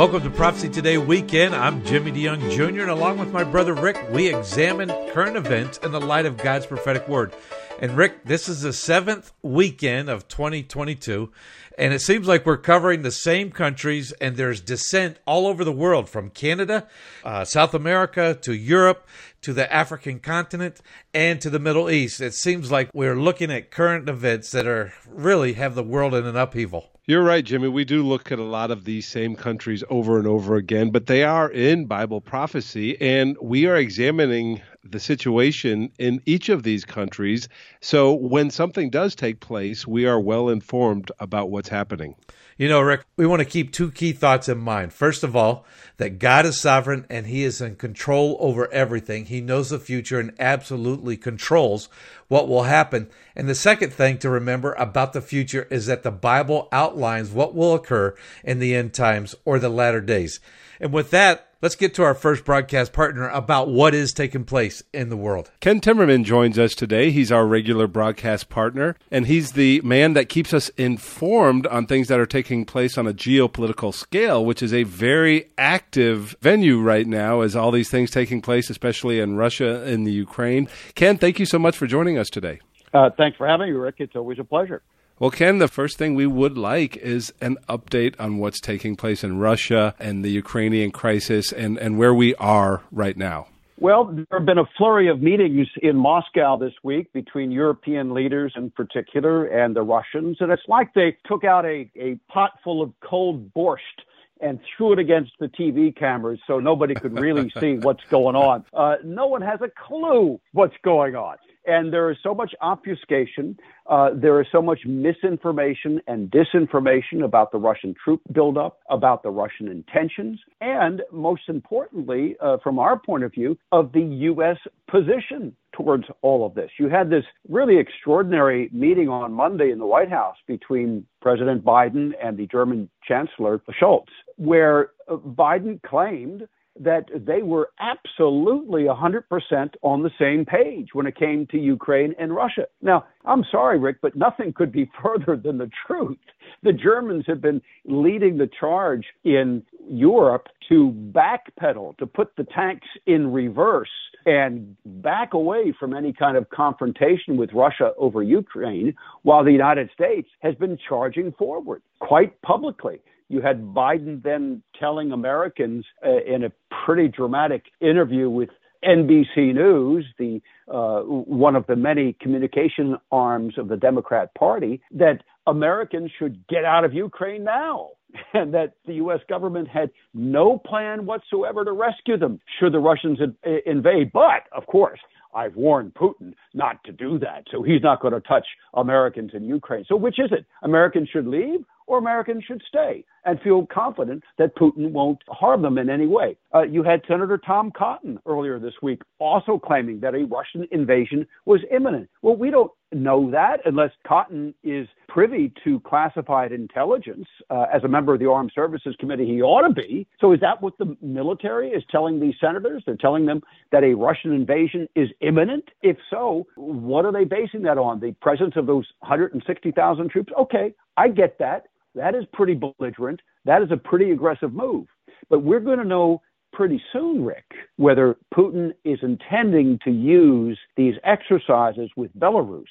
Welcome to Prophecy Today Weekend. I'm Jimmy DeYoung Jr., and along with my brother Rick, we examine current events in the light of God's prophetic word. And Rick, this is the seventh weekend of 2022, and it seems like we're covering the same countries, and there's dissent all over the world from Canada, uh, South America, to Europe, to the African continent, and to the Middle East. It seems like we're looking at current events that are really have the world in an upheaval. You're right, Jimmy. We do look at a lot of these same countries over and over again, but they are in Bible prophecy, and we are examining the situation in each of these countries. So when something does take place, we are well informed about what's happening. You know, Rick, we want to keep two key thoughts in mind. First of all, that God is sovereign and he is in control over everything. He knows the future and absolutely controls what will happen. And the second thing to remember about the future is that the Bible outlines what will occur in the end times or the latter days. And with that, let's get to our first broadcast partner about what is taking place in the world. Ken Timmerman joins us today. He's our regular broadcast partner, and he's the man that keeps us informed on things that are taking place on a geopolitical scale, which is a very active venue right now as all these things taking place, especially in Russia and the Ukraine. Ken, thank you so much for joining us today. Uh, thanks for having me, Rick. It's always a pleasure. Well, Ken, the first thing we would like is an update on what's taking place in Russia and the Ukrainian crisis and, and where we are right now. Well, there have been a flurry of meetings in Moscow this week between European leaders in particular and the Russians. And it's like they took out a, a pot full of cold borscht and threw it against the TV cameras so nobody could really see what's going on. Uh, no one has a clue what's going on. And there is so much obfuscation. Uh, there is so much misinformation and disinformation about the Russian troop buildup, about the Russian intentions, and most importantly, uh, from our point of view, of the U.S. position towards all of this. You had this really extraordinary meeting on Monday in the White House between President Biden and the German Chancellor Scholz, where uh, Biden claimed that they were absolutely 100% on the same page when it came to Ukraine and Russia. Now, I'm sorry, Rick, but nothing could be further than the truth. The Germans have been leading the charge in Europe to backpedal, to put the tanks in reverse and back away from any kind of confrontation with Russia over Ukraine, while the United States has been charging forward quite publicly. You had Biden then telling Americans uh, in a pretty dramatic interview with NBC News, the uh, one of the many communication arms of the Democrat Party, that Americans should get out of Ukraine now, and that the U.S. government had no plan whatsoever to rescue them should the Russians invade. But of course, I've warned Putin not to do that, so he's not going to touch Americans in Ukraine. So which is it? Americans should leave or Americans should stay and feel confident that Putin won't harm them in any way. Uh, you had Senator Tom Cotton earlier this week also claiming that a Russian invasion was imminent. Well, we don't know that unless Cotton is privy to classified intelligence. Uh, as a member of the Armed Services Committee, he ought to be. So, is that what the military is telling these senators? They're telling them that a Russian invasion is imminent? If so, what are they basing that on? The presence of those 160,000 troops? Okay, I get that. That is pretty belligerent. That is a pretty aggressive move. But we're going to know pretty soon, Rick, whether Putin is intending to use these exercises with Belarus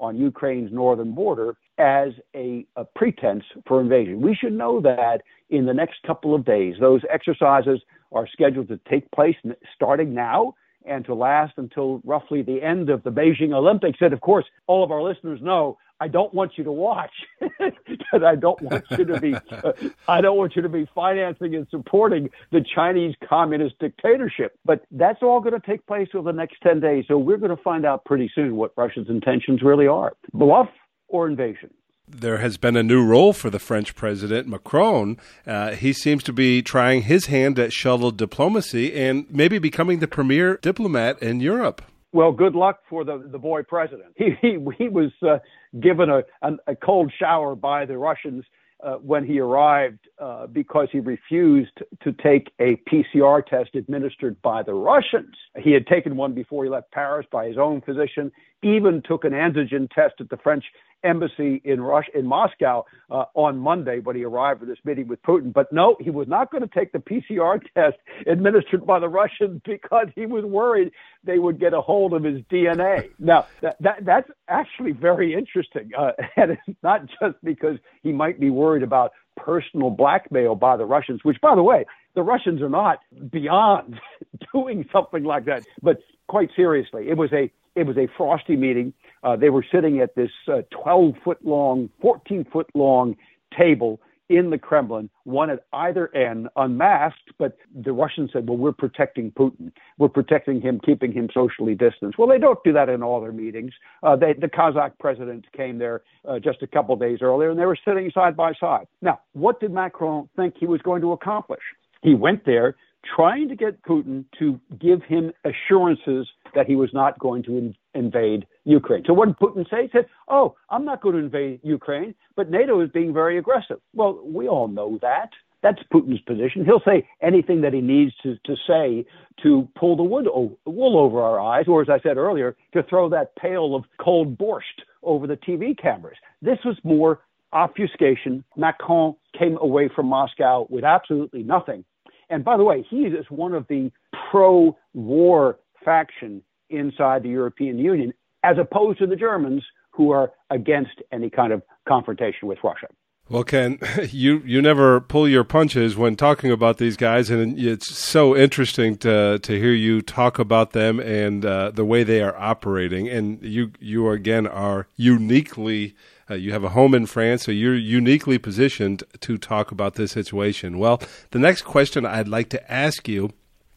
on Ukraine's northern border as a, a, pretense for invasion. We should know that in the next couple of days. Those exercises are scheduled to take place starting now and to last until roughly the end of the Beijing Olympics. And of course, all of our listeners know I don't want you to watch because I don't want you to be uh, I don't want you to be financing and supporting the Chinese communist dictatorship. But that's all going to take place over the next 10 days. So we're going to find out pretty soon what Russia's intentions really are. Bluff or invasion there has been a new role for the French president, Macron. Uh, he seems to be trying his hand at shuttle diplomacy and maybe becoming the premier diplomat in Europe. Well, good luck for the, the boy president. He, he, he was uh, given a, a, cold shower by the Russians uh, when he arrived uh, because he refused to take a PCR test administered by the Russians. He had taken one before he left Paris by his own physician, even took an antigen test at the French embassy in Russia in Moscow uh, on Monday when he arrived for this meeting with Putin. But no, he was not going to take the PCR test administered by the Russians because he was worried they would get a hold of his DNA. Now that, that that's actually very interesting, uh, and it's not just because he might be worried about personal blackmail by the Russians, which, by the way, the Russians are not beyond doing something like that. But quite seriously, it was a it was a frosty meeting. Uh, they were sitting at this uh, 12 foot long, 14 foot long table in the Kremlin, one at either end, unmasked. But the Russians said, well, we're protecting Putin. We're protecting him, keeping him socially distanced. Well, they don't do that in all their meetings. Uh, they, the Kazakh president came there uh, just a couple days earlier, and they were sitting side by side. Now, what did Macron think he was going to accomplish? He went there trying to get Putin to give him assurances that he was not going to invade Ukraine. So what did Putin say? He said, Oh, I'm not going to invade Ukraine, but NATO is being very aggressive. Well, we all know that. That's Putin's position. He'll say anything that he needs to, to say to pull the wood o- wool over our eyes, or as I said earlier, to throw that pail of cold borscht over the TV cameras. This was more obfuscation. Macron came away from Moscow with absolutely nothing and by the way, he is one of the pro war faction inside the European Union, as opposed to the Germans who are against any kind of confrontation with Russia. Well, Ken, you you never pull your punches when talking about these guys, and it's so interesting to to hear you talk about them and uh, the way they are operating. And you you again are uniquely uh, you have a home in France, so you're uniquely positioned to talk about this situation. Well, the next question I'd like to ask you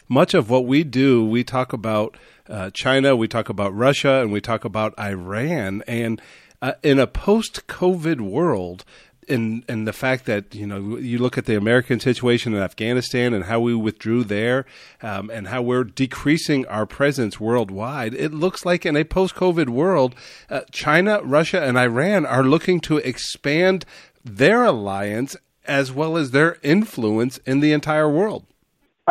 much of what we do, we talk about uh, China, we talk about Russia, and we talk about Iran. And uh, in a post COVID world, and and the fact that you know you look at the American situation in Afghanistan and how we withdrew there, um, and how we're decreasing our presence worldwide, it looks like in a post-COVID world, uh, China, Russia, and Iran are looking to expand their alliance as well as their influence in the entire world.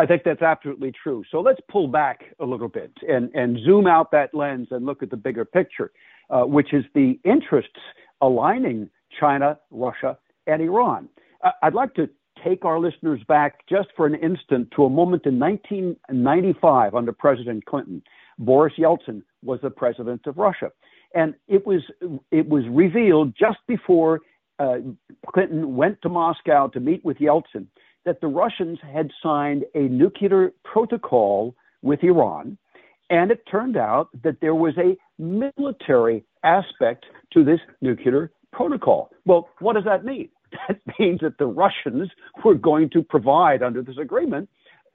I think that's absolutely true. So let's pull back a little bit and, and zoom out that lens and look at the bigger picture, uh, which is the interests aligning China, Russia, and Iran. I'd like to take our listeners back just for an instant to a moment in 1995 under President Clinton. Boris Yeltsin was the president of Russia. And it was, it was revealed just before uh, Clinton went to Moscow to meet with Yeltsin that the Russians had signed a nuclear protocol with Iran. And it turned out that there was a military aspect to this nuclear protocol. Well, what does that mean? That means that the Russians were going to provide, under this agreement,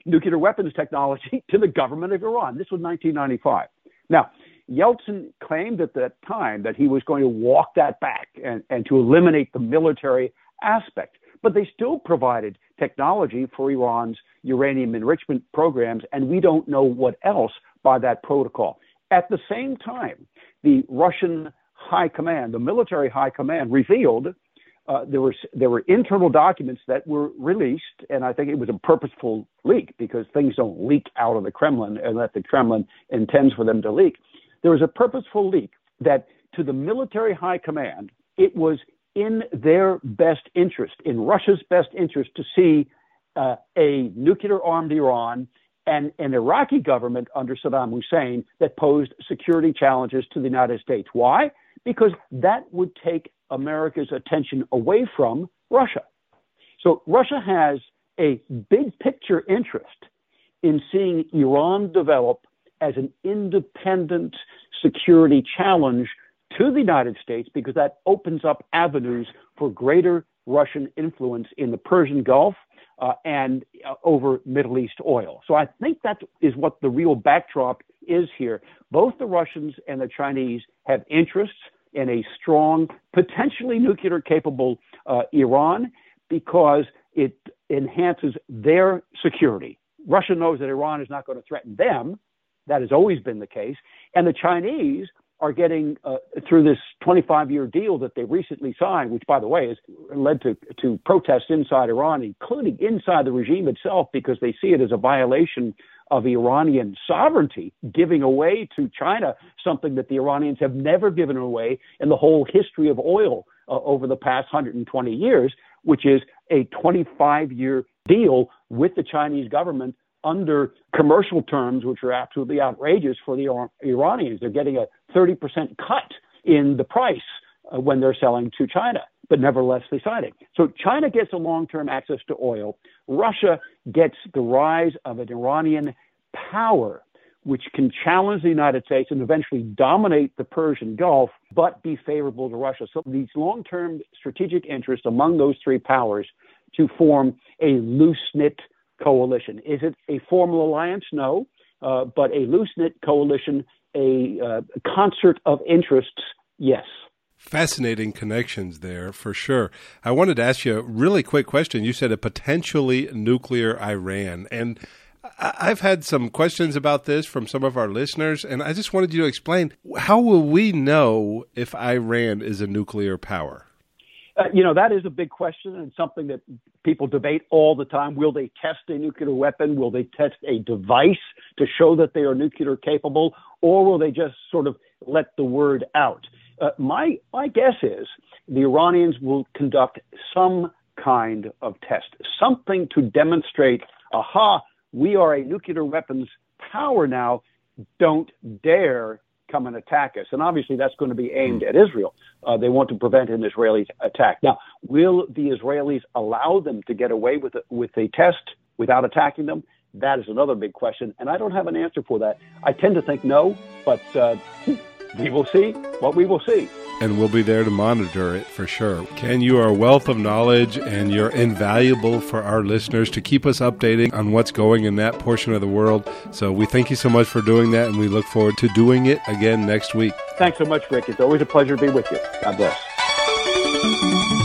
nuclear weapons technology to the government of Iran. This was 1995. Now, Yeltsin claimed at that time that he was going to walk that back and, and to eliminate the military aspect. But they still provided technology for Iran's uranium enrichment programs, and we don't know what else by that protocol. At the same time, the Russian high command, the military high command, revealed uh, there were there were internal documents that were released, and I think it was a purposeful leak because things don't leak out of the Kremlin unless the Kremlin intends for them to leak. There was a purposeful leak that to the military high command, it was in their best interest, in Russia's best interest, to see uh, a nuclear armed Iran and an Iraqi government under Saddam Hussein that posed security challenges to the United States. Why? because that would take America's attention away from Russia. So Russia has a big picture interest in seeing Iran develop as an independent security challenge to the United States because that opens up avenues for greater Russian influence in the Persian Gulf uh, and uh, over Middle East oil. So I think that is what the real backdrop is here. Both the Russians and the Chinese have interests in a strong, potentially nuclear capable uh, Iran because it enhances their security. Russia knows that Iran is not going to threaten them. That has always been the case. And the Chinese are getting uh, through this 25 year deal that they recently signed, which, by the way, has led to, to protests inside Iran, including inside the regime itself, because they see it as a violation of Iranian sovereignty, giving away to China something that the Iranians have never given away in the whole history of oil uh, over the past 120 years, which is a 25 year deal with the Chinese government under commercial terms, which are absolutely outrageous for the Iranians. They're getting a 30% cut in the price uh, when they're selling to China, but nevertheless they it. So China gets a long-term access to oil. Russia gets the rise of an Iranian power which can challenge the United States and eventually dominate the Persian Gulf, but be favorable to Russia. So these long-term strategic interests among those three powers to form a loose-knit coalition. Is it a formal alliance? No, uh, but a loose-knit coalition, a uh, concert of interests, yes. Fascinating connections there for sure. I wanted to ask you a really quick question. You said a potentially nuclear Iran. And I've had some questions about this from some of our listeners, and I just wanted you to explain how will we know if Iran is a nuclear power? Uh, you know, that is a big question and something that people debate all the time. Will they test a nuclear weapon? Will they test a device to show that they are nuclear capable? Or will they just sort of let the word out? Uh, my my guess is the Iranians will conduct some kind of test, something to demonstrate, aha, we are a nuclear weapons power now. Don't dare come and attack us. And obviously, that's going to be aimed at Israel. Uh, they want to prevent an Israeli attack. Now, will the Israelis allow them to get away with a, with a test without attacking them? That is another big question, and I don't have an answer for that. I tend to think no, but uh, we will see what we will see. And we'll be there to monitor it for sure. Ken, you are a wealth of knowledge and you're invaluable for our listeners to keep us updating on what's going in that portion of the world. So we thank you so much for doing that and we look forward to doing it again next week. Thanks so much, Rick. It's always a pleasure to be with you. God bless.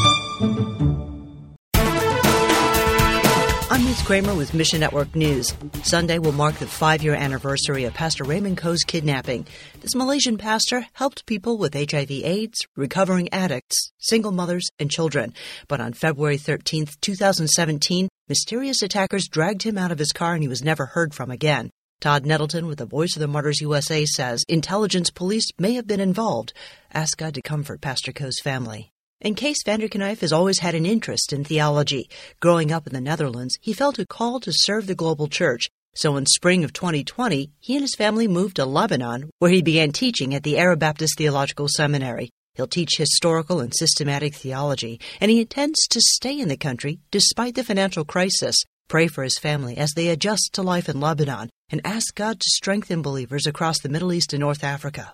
Kramer with Mission Network News. Sunday will mark the five year anniversary of Pastor Raymond Koh's kidnapping. This Malaysian pastor helped people with HIV AIDS, recovering addicts, single mothers, and children. But on February 13, 2017, mysterious attackers dragged him out of his car and he was never heard from again. Todd Nettleton with the Voice of the Martyrs USA says intelligence police may have been involved. Ask God to comfort Pastor Koh's family. And Kees van der Knyff has always had an interest in theology. Growing up in the Netherlands, he felt a call to serve the global church. So in spring of 2020, he and his family moved to Lebanon, where he began teaching at the Arab Baptist Theological Seminary. He'll teach historical and systematic theology, and he intends to stay in the country despite the financial crisis. Pray for his family as they adjust to life in Lebanon and ask God to strengthen believers across the Middle East and North Africa.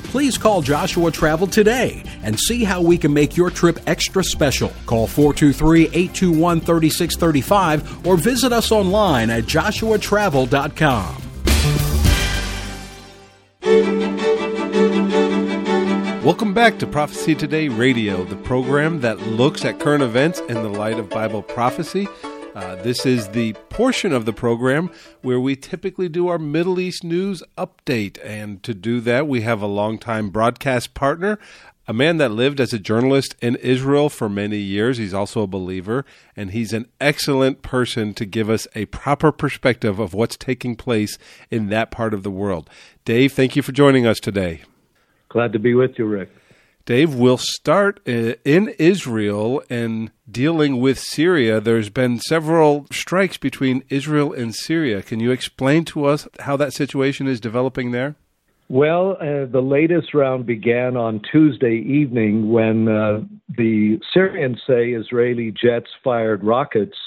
please call Joshua Travel today and see how we can make your trip extra special. Call 423 821 3635 or visit us online at joshuatravel.com. Welcome back to Prophecy Today Radio, the program that looks at current events in the light of Bible prophecy. Uh, this is the portion of the program where we typically do our Middle East news update. And to do that, we have a longtime broadcast partner, a man that lived as a journalist in Israel for many years. He's also a believer, and he's an excellent person to give us a proper perspective of what's taking place in that part of the world. Dave, thank you for joining us today. Glad to be with you, Rick. Dave, we'll start uh, in Israel and dealing with Syria. There's been several strikes between Israel and Syria. Can you explain to us how that situation is developing there? Well, uh, the latest round began on Tuesday evening when uh, the Syrians say Israeli jets fired rockets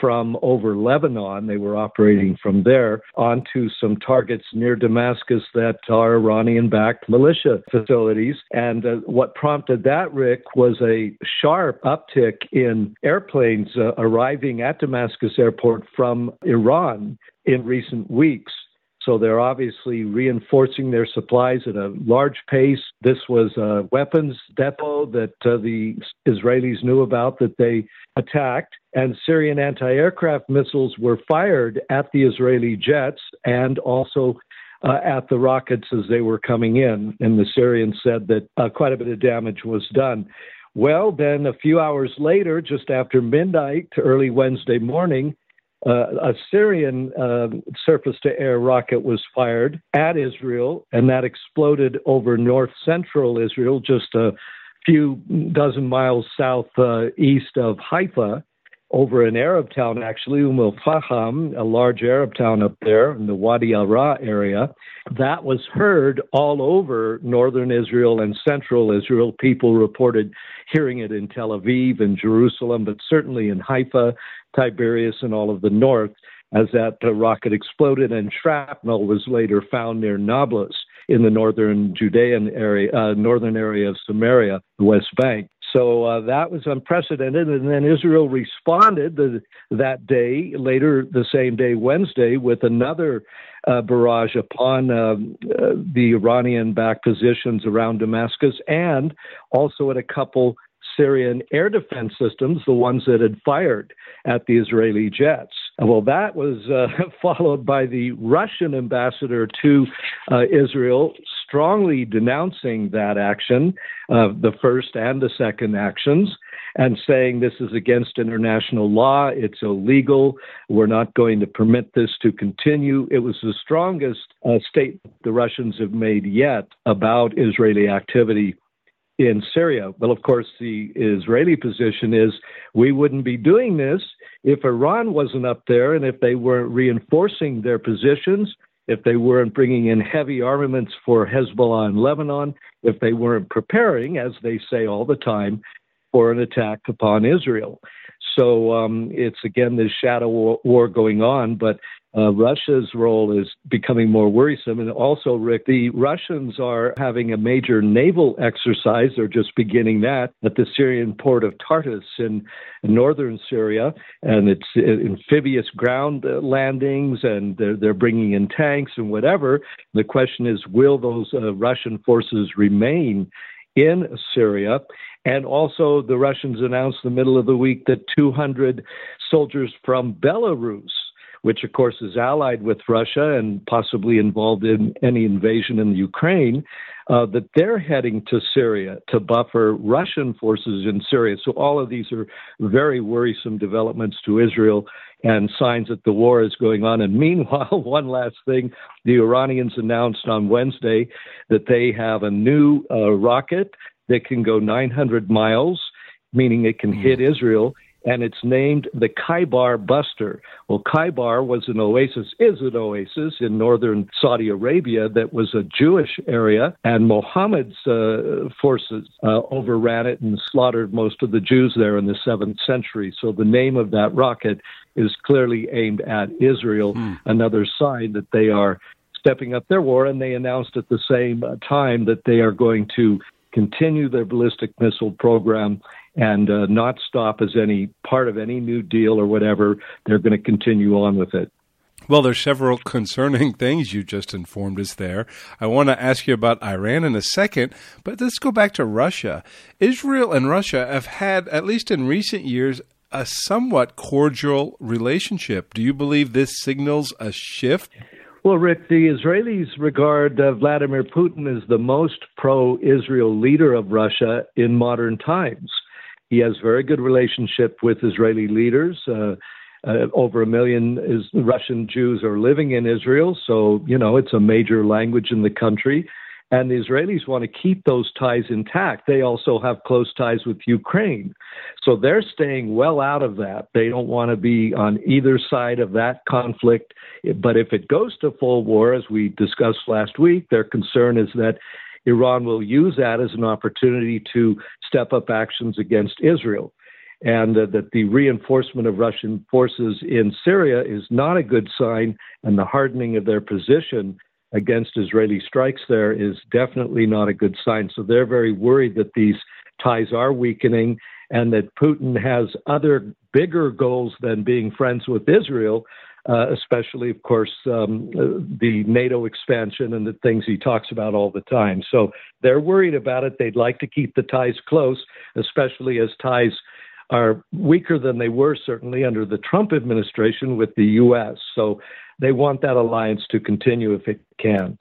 from over Lebanon. They were operating from there onto some targets near Damascus that are Iranian backed militia facilities. And uh, what prompted that, Rick, was a sharp uptick in airplanes uh, arriving at Damascus airport from Iran in recent weeks. So they're obviously reinforcing their supplies at a large pace. This was a weapons depot that uh, the Israelis knew about that they attacked, and Syrian anti aircraft missiles were fired at the Israeli jets and also uh, at the rockets as they were coming in. And the Syrians said that uh, quite a bit of damage was done. Well, then a few hours later, just after midnight to early Wednesday morning, uh, a Syrian uh, surface to air rocket was fired at Israel, and that exploded over north central Israel, just a few dozen miles southeast uh, of Haifa over an Arab town, actually, Umm al Faham, a large Arab town up there in the Wadi Ara area. That was heard all over northern Israel and central Israel. People reported hearing it in Tel Aviv and Jerusalem, but certainly in Haifa, Tiberias, and all of the north, as that uh, rocket exploded, and shrapnel was later found near Nablus in the northern Judean area, uh, northern area of Samaria, the West Bank. So uh, that was unprecedented. And then Israel responded the, that day, later the same day, Wednesday, with another uh, barrage upon um, uh, the Iranian backed positions around Damascus and also at a couple Syrian air defense systems, the ones that had fired at the Israeli jets. Well, that was uh, followed by the Russian ambassador to uh, Israel strongly denouncing that action, uh, the first and the second actions, and saying this is against international law, it's illegal, we're not going to permit this to continue. It was the strongest uh, statement the Russians have made yet about Israeli activity in Syria. Well, of course, the Israeli position is we wouldn't be doing this if Iran wasn't up there and if they weren't reinforcing their positions, if they weren't bringing in heavy armaments for Hezbollah in Lebanon, if they weren't preparing, as they say all the time, for an attack upon Israel. So um, it's again this shadow war going on, but uh, Russia's role is becoming more worrisome. And also, Rick, the Russians are having a major naval exercise. They're just beginning that at the Syrian port of Tartus in northern Syria. And it's amphibious ground uh, landings, and they're, they're bringing in tanks and whatever. The question is will those uh, Russian forces remain in Syria? And also, the Russians announced the middle of the week that 200 soldiers from Belarus which of course is allied with Russia and possibly involved in any invasion in Ukraine, uh, that they're heading to Syria to buffer Russian forces in Syria. So all of these are very worrisome developments to Israel and signs that the war is going on. And meanwhile, one last thing the Iranians announced on Wednesday that they have a new uh, rocket that can go 900 miles, meaning it can hit Israel and it's named the Kaibar Buster. Well, Kaibar was an oasis, is an oasis in northern Saudi Arabia that was a Jewish area, and Muhammad's uh, forces uh, overran it and slaughtered most of the Jews there in the 7th century. So the name of that rocket is clearly aimed at Israel, mm. another sign that they are stepping up their war, and they announced at the same time that they are going to continue their ballistic missile program and uh, not stop as any part of any new deal or whatever. They're going to continue on with it. Well, there's several concerning things you just informed us there. I want to ask you about Iran in a second, but let's go back to Russia. Israel and Russia have had, at least in recent years, a somewhat cordial relationship. Do you believe this signals a shift? Well, Rick, the Israelis regard uh, Vladimir Putin as the most pro Israel leader of Russia in modern times. He has very good relationship with Israeli leaders. Uh, uh, over a million is, Russian Jews are living in Israel, so you know it's a major language in the country. And the Israelis want to keep those ties intact. They also have close ties with Ukraine. So they're staying well out of that. They don't want to be on either side of that conflict. But if it goes to full war, as we discussed last week, their concern is that Iran will use that as an opportunity to step up actions against Israel. And uh, that the reinforcement of Russian forces in Syria is not a good sign, and the hardening of their position against Israeli strikes there is definitely not a good sign. So they're very worried that these ties are weakening and that Putin has other bigger goals than being friends with Israel, uh, especially, of course, um, the NATO expansion and the things he talks about all the time. So they're worried about it. They'd like to keep the ties close, especially as ties are weaker than they were certainly under the Trump administration with the U.S. So they want that alliance to continue if it can.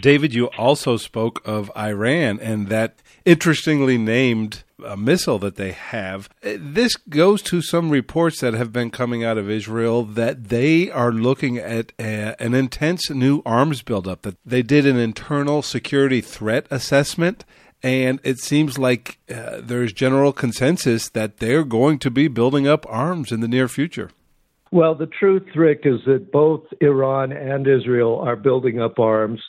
David, you also spoke of Iran and that interestingly named uh, missile that they have. Uh, this goes to some reports that have been coming out of Israel that they are looking at a, an intense new arms buildup, that they did an internal security threat assessment. And it seems like uh, there's general consensus that they're going to be building up arms in the near future. Well, the truth, Rick, is that both Iran and Israel are building up arms.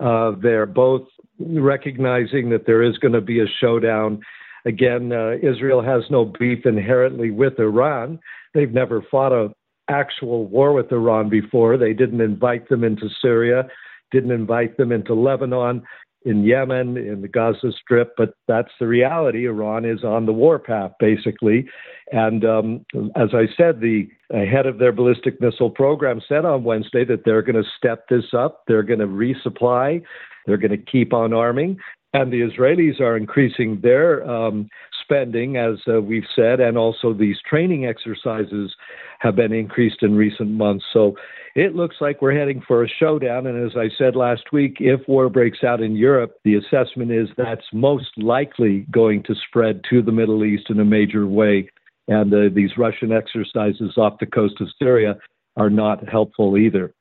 Uh, they're both recognizing that there is going to be a showdown. Again, uh, Israel has no beef inherently with Iran. They've never fought a actual war with Iran before. They didn't invite them into Syria, didn't invite them into Lebanon in Yemen, in the Gaza Strip, but that's the reality. Iran is on the warpath, basically. And um, as I said, the head of their ballistic missile program said on Wednesday that they're going to step this up, they're going to resupply, they're going to keep on arming. And the Israelis are increasing their um, spending, as uh, we've said, and also these training exercises have been increased in recent months. So it looks like we're heading for a showdown. And as I said last week, if war breaks out in Europe, the assessment is that's most likely going to spread to the Middle East in a major way. And uh, these Russian exercises off the coast of Syria are not helpful either.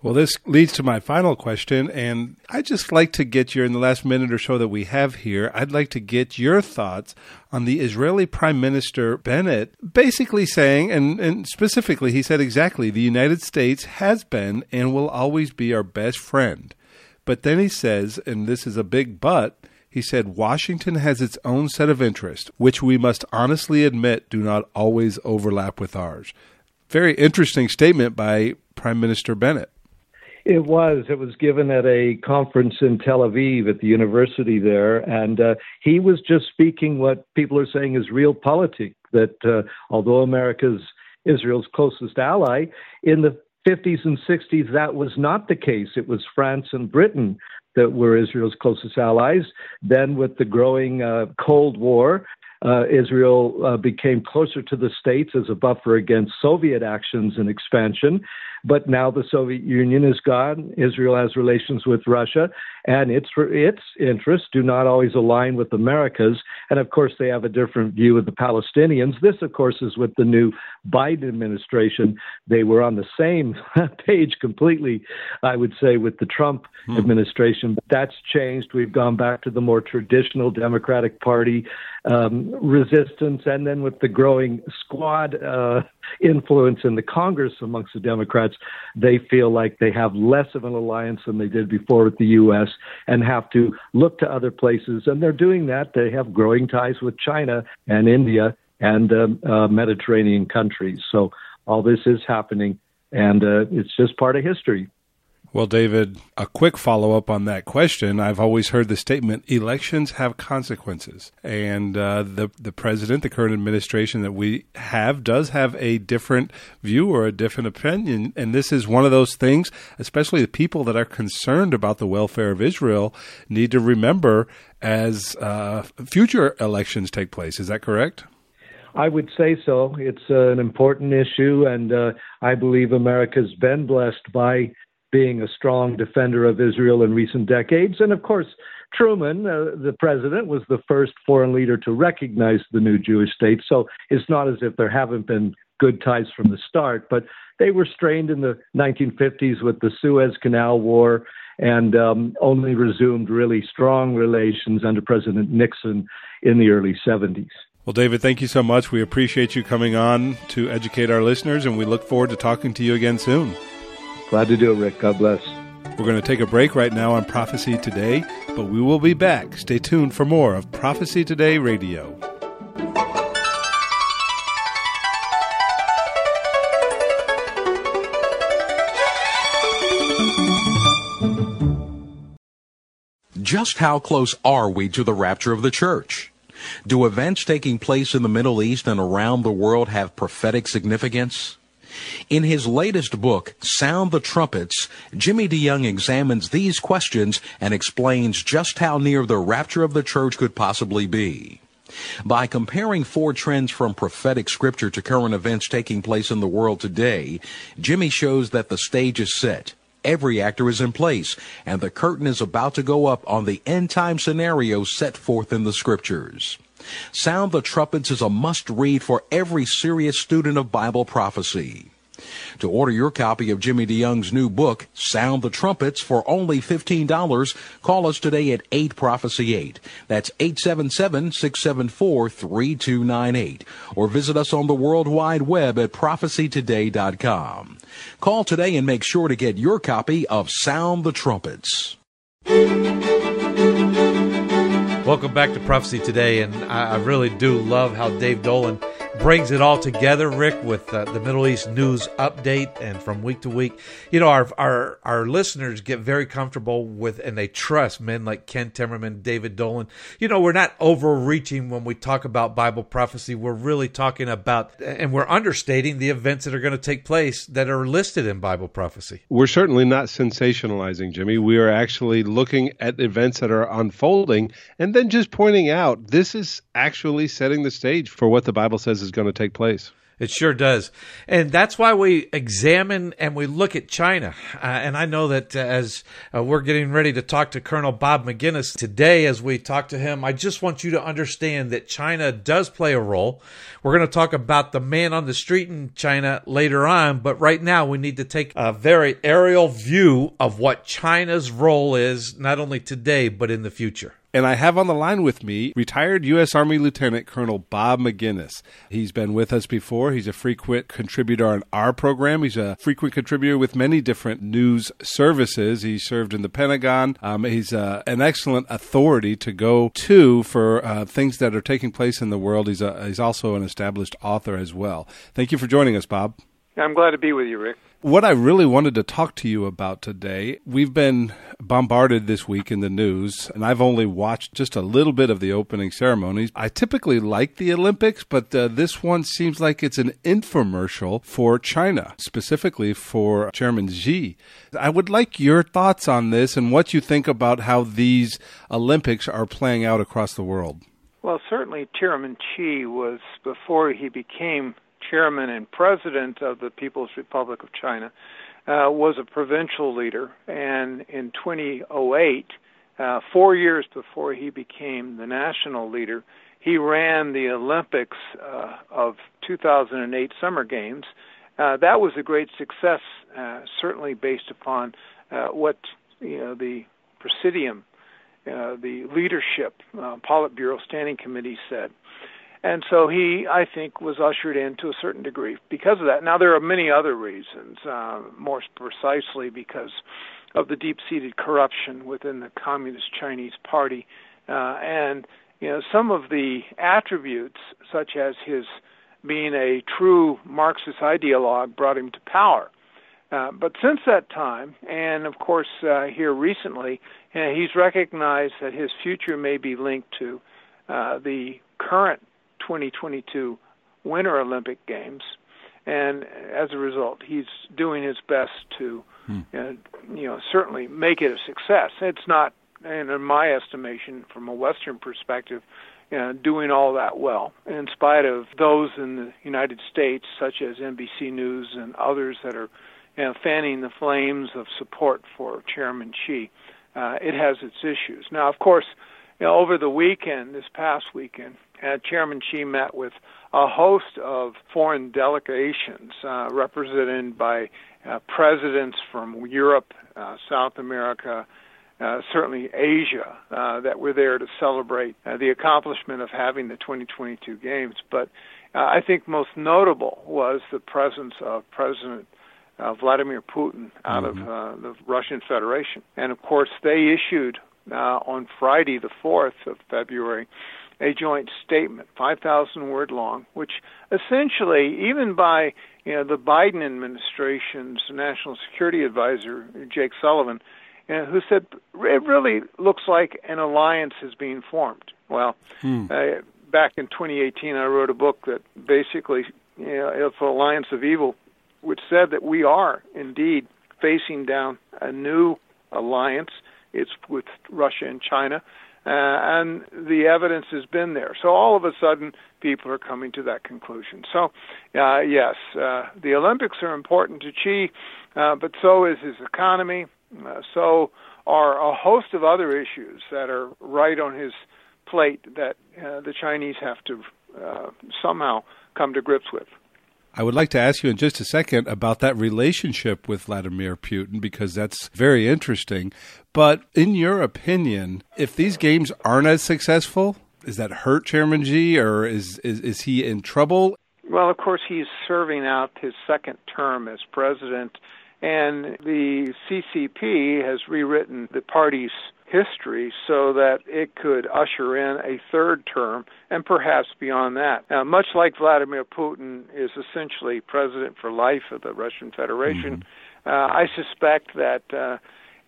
Well, this leads to my final question, and I'd just like to get your, in the last minute or so that we have here, I'd like to get your thoughts on the Israeli Prime Minister Bennett basically saying, and, and specifically, he said exactly, the United States has been and will always be our best friend. But then he says, and this is a big but, he said, Washington has its own set of interests, which we must honestly admit do not always overlap with ours. Very interesting statement by Prime Minister Bennett. It was. It was given at a conference in Tel Aviv at the university there, and uh, he was just speaking what people are saying is real politics That uh, although America's Israel's closest ally, in the 50s and 60s that was not the case. It was France and Britain that were Israel's closest allies. Then, with the growing uh, Cold War, uh, Israel uh, became closer to the states as a buffer against Soviet actions and expansion. But now the Soviet Union is gone. Israel has relations with Russia, and its its interests do not always align with America's. And of course, they have a different view of the Palestinians. This, of course, is with the new Biden administration. They were on the same page completely, I would say, with the Trump hmm. administration. But that's changed. We've gone back to the more traditional Democratic Party um, resistance, and then with the growing squad uh, influence in the Congress amongst the Democrats, they feel like they have less of an alliance than they did before with the U.S. and have to look to other places. And they're doing that. They have growing ties with China and India and um, uh, Mediterranean countries. So all this is happening, and uh, it's just part of history. Well, David, a quick follow up on that question. I've always heard the statement elections have consequences. And uh, the, the president, the current administration that we have, does have a different view or a different opinion. And this is one of those things, especially the people that are concerned about the welfare of Israel, need to remember as uh, future elections take place. Is that correct? I would say so. It's uh, an important issue, and uh, I believe America's been blessed by being a strong defender of Israel in recent decades. And of course, Truman, uh, the president, was the first foreign leader to recognize the new Jewish state. So it's not as if there haven't been good ties from the start. But they were strained in the 1950s with the Suez Canal War and um, only resumed really strong relations under President Nixon in the early 70s. Well, David, thank you so much. We appreciate you coming on to educate our listeners, and we look forward to talking to you again soon. Glad to do it, Rick. God bless. We're going to take a break right now on Prophecy Today, but we will be back. Stay tuned for more of Prophecy Today Radio. Just how close are we to the rapture of the church? Do events taking place in the Middle East and around the world have prophetic significance? In his latest book, Sound the Trumpets, Jimmy DeYoung examines these questions and explains just how near the rapture of the church could possibly be. By comparing four trends from prophetic scripture to current events taking place in the world today, Jimmy shows that the stage is set. Every actor is in place, and the curtain is about to go up on the end time scenario set forth in the scriptures. Sound the Trumpets is a must read for every serious student of Bible prophecy. To order your copy of Jimmy DeYoung's new book, Sound the Trumpets, for only $15, call us today at 8 Prophecy 8. That's 877 674 3298. Or visit us on the World Wide Web at prophecytoday.com. Call today and make sure to get your copy of Sound the Trumpets. Welcome back to Prophecy Today, and I, really do love how Dave Dolan brings it all together, Rick, with uh, the Middle East news update and from week to week. You know, our our our listeners get very comfortable with and they trust men like Ken Timmerman, David Dolan. You know, we're not overreaching when we talk about Bible prophecy. We're really talking about and we're understating the events that are going to take place that are listed in Bible prophecy. We're certainly not sensationalizing, Jimmy. We are actually looking at events that are unfolding and then just pointing out this is actually setting the stage for what the Bible says is going to take place. It sure does. And that's why we examine and we look at China. Uh, and I know that uh, as uh, we're getting ready to talk to Colonel Bob Maginnis today, as we talk to him, I just want you to understand that China does play a role. We're going to talk about the man on the street in China later on, but right now we need to take a very aerial view of what China's role is, not only today, but in the future. And I have on the line with me retired U.S. Army Lieutenant Colonel Bob Maginnis. He's been with us before. He's a frequent contributor on our program. He's a frequent contributor with many different news services. He served in the Pentagon. Um, he's uh, an excellent authority to go to for uh, things that are taking place in the world. He's, a, he's also an established author as well. Thank you for joining us, Bob. I'm glad to be with you, Rick. What I really wanted to talk to you about today, we've been bombarded this week in the news, and I've only watched just a little bit of the opening ceremonies. I typically like the Olympics, but uh, this one seems like it's an infomercial for China, specifically for Chairman Xi. I would like your thoughts on this and what you think about how these Olympics are playing out across the world. Well, certainly Chairman Xi was, before he became chairman and president of the People's Republic of China, uh, was a provincial leader, and in 2008, uh, four years before he became the national leader, he ran the Olympics uh, of 2008 Summer Games. Uh, that was a great success, uh, certainly based upon uh, what you know the Presidium, the leadership, Politburo Standing Committee said. And so he, I think, was ushered in to a certain degree because of that. Now, there are many other reasons, uh, more precisely because of the deep seated corruption within the Communist Chinese Party. Uh, and, you know, some of the attributes, such as his being a true Marxist ideologue, brought him to power. Uh, but since that time, and of course uh, here recently, uh, he's recognized that his future may be linked to uh, the current 2022 Winter Olympic Games, and as a result, he's doing his best to, hmm. uh, you know, certainly make it a success. It's not, and in my estimation, from a Western perspective, uh, doing all that well, in spite of those in the United States, such as NBC News and others that are you know, fanning the flames of support for Chairman Xi. Uh, it has its issues. Now, of course, you know, over the weekend, this past weekend, uh, Chairman Xi met with a host of foreign delegations uh, represented by uh, presidents from Europe, uh, South America, uh, certainly Asia, uh, that were there to celebrate uh, the accomplishment of having the 2022 games. But uh, I think most notable was the presence of President uh, Vladimir Putin out mm-hmm. of uh, the Russian Federation. And of course, they issued on Friday, the 4th of February, a joint statement, 5,000 word long, which essentially, even by you know the Biden administration's national security advisor Jake Sullivan, uh, who said it really looks like an alliance is being formed. Well, hmm. uh, back in 2018, I wrote a book that basically, you know, it's an alliance of evil, which said that we are indeed facing down a new alliance. It's with Russia and China, and the evidence has been there. So all of a sudden, people are coming to that conclusion. So, uh, yes, uh, the Olympics are important to Xi, uh, but so is his economy. Uh, so are a host of other issues that are right on his plate that uh, the Chinese have to uh, somehow come to grips with. I would like to ask you in just a second about that relationship with Vladimir Putin because that's very interesting. But in your opinion, if these games aren't as successful, is that hurt Chairman Xi or is, is, is he in trouble? Well, of course, he's serving out his second term as president and the CCP has rewritten the party's history so that it could usher in a third term and perhaps beyond that. Now, much like Vladimir Putin is essentially president for life of the Russian Federation, mm-hmm. uh, I suspect that uh,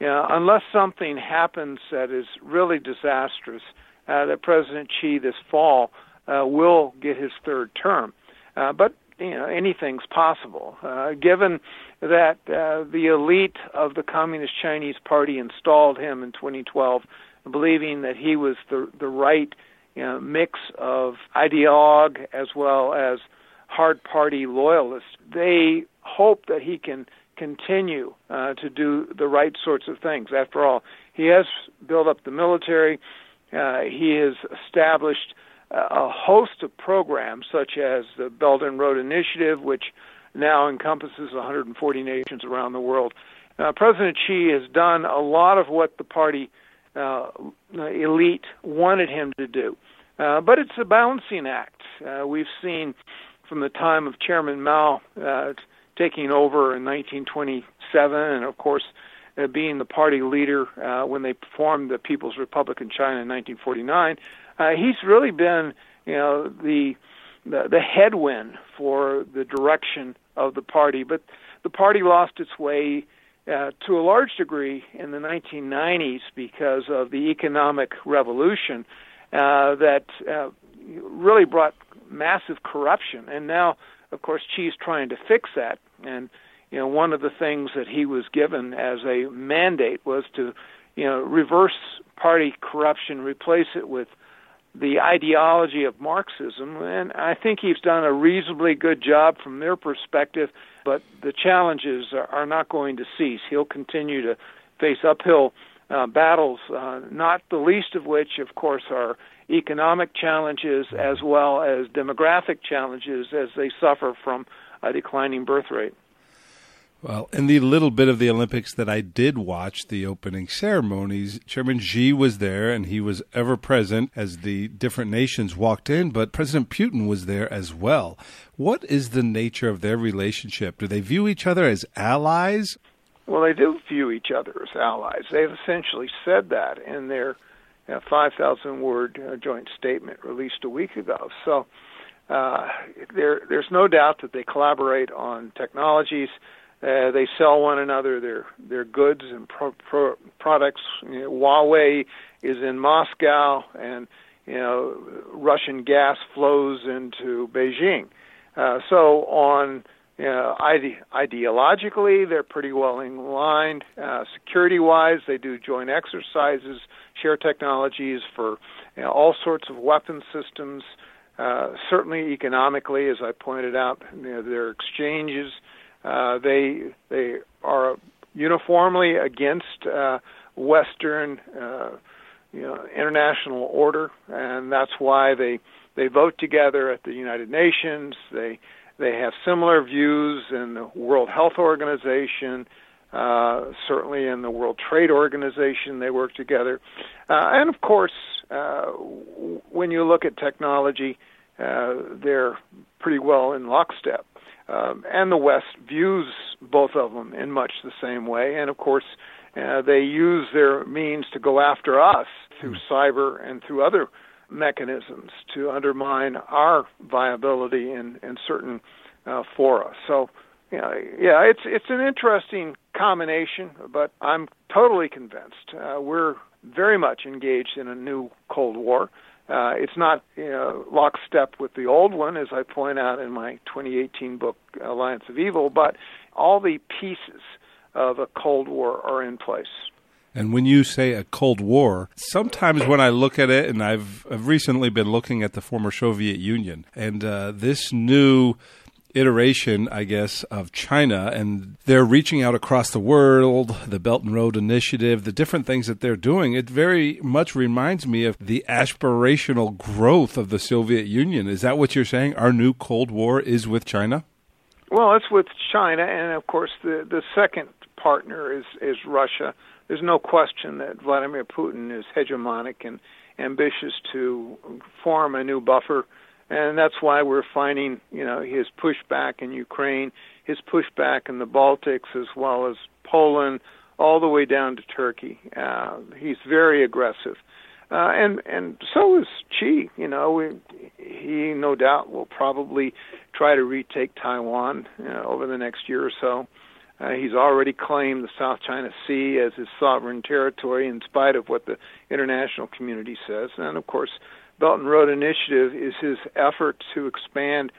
you know, unless something happens that is really disastrous, uh, that President Xi this fall uh, will get his third term. Uh, but you know anything's possible. Uh, given that uh, the elite of the Communist Chinese Party installed him in 2012, believing that he was the the right you know, mix of ideologue as well as hard party loyalist, they hope that he can continue uh, to do the right sorts of things. After all, he has built up the military. Uh, he has established a host of programs, such as the Belt and Road Initiative, which now encompasses 140 nations around the world. Uh, President Xi has done a lot of what the party uh, elite wanted him to do. Uh, but it's a balancing act. Uh, we've seen from the time of Chairman Mao uh, taking over in 1927, and of course, uh, being the party leader when they formed the People's Republic in China in 1949, uh, he's really been, you know, the, the headwind for the direction of the party. But the party lost its way uh, to a large degree in the 1990s because of the economic revolution uh, that uh, really brought massive corruption. And now, of course, Xi's trying to fix that. And you know, one of the things that he was given as a mandate was to, you know, reverse party corruption, replace it with the ideology of Marxism, and I think he's done a reasonably good job from their perspective, but the challenges are not going to cease. He'll continue to face uphill uh, battles, uh, not the least of which, of course, are economic challenges as well as demographic challenges as they suffer from a declining birth rate. Well, in the little bit of the Olympics that I did watch, the opening ceremonies, Chairman Xi was there and he was ever present as the different nations walked in, but President Putin was there as well. What is the nature of their relationship? Do they view each other as allies? Well, they do view each other as allies. They've essentially said that in their uh, 5,000 word uh, joint statement released a week ago. So uh, there, there's no doubt that they collaborate on technologies uh, they sell one another their their goods and pro, pro, products. You know, Huawei is in Moscow, and you know Russian gas flows into Beijing. Uh, so on you know, ide- ideologically, they're pretty well in line. Uh, security-wise, they do joint exercises, share technologies for you know, all sorts of weapon systems. Uh, certainly, economically, as I pointed out, you know, their exchanges uh, they they are uniformly against uh, Western uh, you know international order, and that's why they they vote together at the United Nations. They they have similar views in the World Health Organization. Uh, certainly in the World Trade Organization, they work together. Uh, and of course, uh, when you look at technology, uh, they're pretty well in lockstep. Um, and the West views both of them in much the same way. And of course, uh, they use their means to go after us through mm. cyber and through other mechanisms to undermine our viability in, in certain uh, fora. So, you know, yeah, it's it's an interesting combination, but I'm totally convinced uh, we're very much engaged in a new Cold War. Uh, it's not you know, lockstep with the old one, as I point out in my 2018 book, Alliance of Evil, but all the pieces of a Cold War are in place. And when you say a Cold War, sometimes when I look at it, and I've, I've recently been looking at the former Soviet Union, and uh, this new iteration, I guess, of China, and they're reaching out across the world, the Belt and Road Initiative, the different things that they're doing. It very much reminds me of the aspirational growth of the Soviet Union. Is that what you're saying? Our new Cold War is with China? Well, it's with China, and of course, the, the second partner is, is Russia. There's no question that Vladimir Putin is hegemonic and ambitious to form a new buffer and that's why we're finding, you know, his pushback in Ukraine, his pushback in the Baltics, as well as Poland, all the way down to Turkey. Uh, he's very aggressive, uh, and and so is Xi. You know, we, he no doubt will probably try to retake Taiwan you know, over the next year or so. Uh, he's already claimed the South China Sea as his sovereign territory, in spite of what the international community says. And of course, Belt and Road Initiative is his effort to expand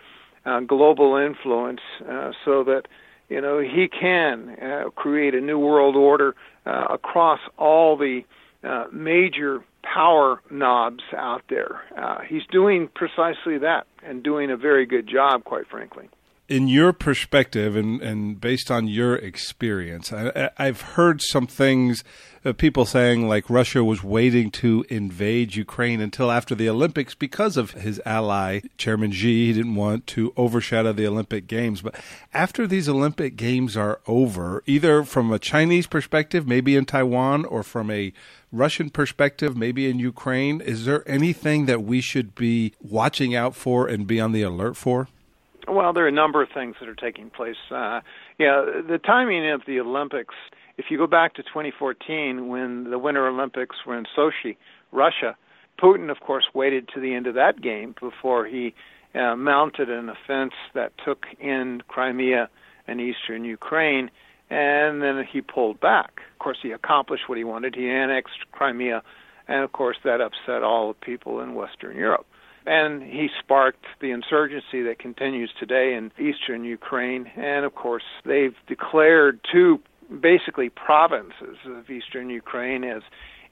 uh, global influence uh, so that you know he can uh, create a new world order uh, across all the uh, major power knobs out there. Uh, he's doing precisely that and doing a very good job, quite frankly in your perspective and, and based on your experience, I, have heard some things, uh, people saying like Russia was waiting to invade Ukraine until after the Olympics because of his ally, Chairman Xi. He didn't want to overshadow the Olympic Games. But after these Olympic Games are over, either from a Chinese perspective, maybe in Taiwan, or from a Russian perspective, maybe in Ukraine, is there anything that we should be watching out for and be on the alert for? Well, there are a number of things that are taking place. Uh, yeah, the timing of the Olympics. If you go back to 2014, when the Winter Olympics were in Sochi, Russia, Putin, of course, waited to the end of that game before he uh, mounted an offense that took in Crimea and eastern Ukraine, and then he pulled back. Of course, he accomplished what he wanted. He annexed Crimea, and of course, that upset all the people in Western Europe and he sparked the insurgency that continues today in eastern Ukraine. And of course, they've declared two basically provinces of eastern Ukraine as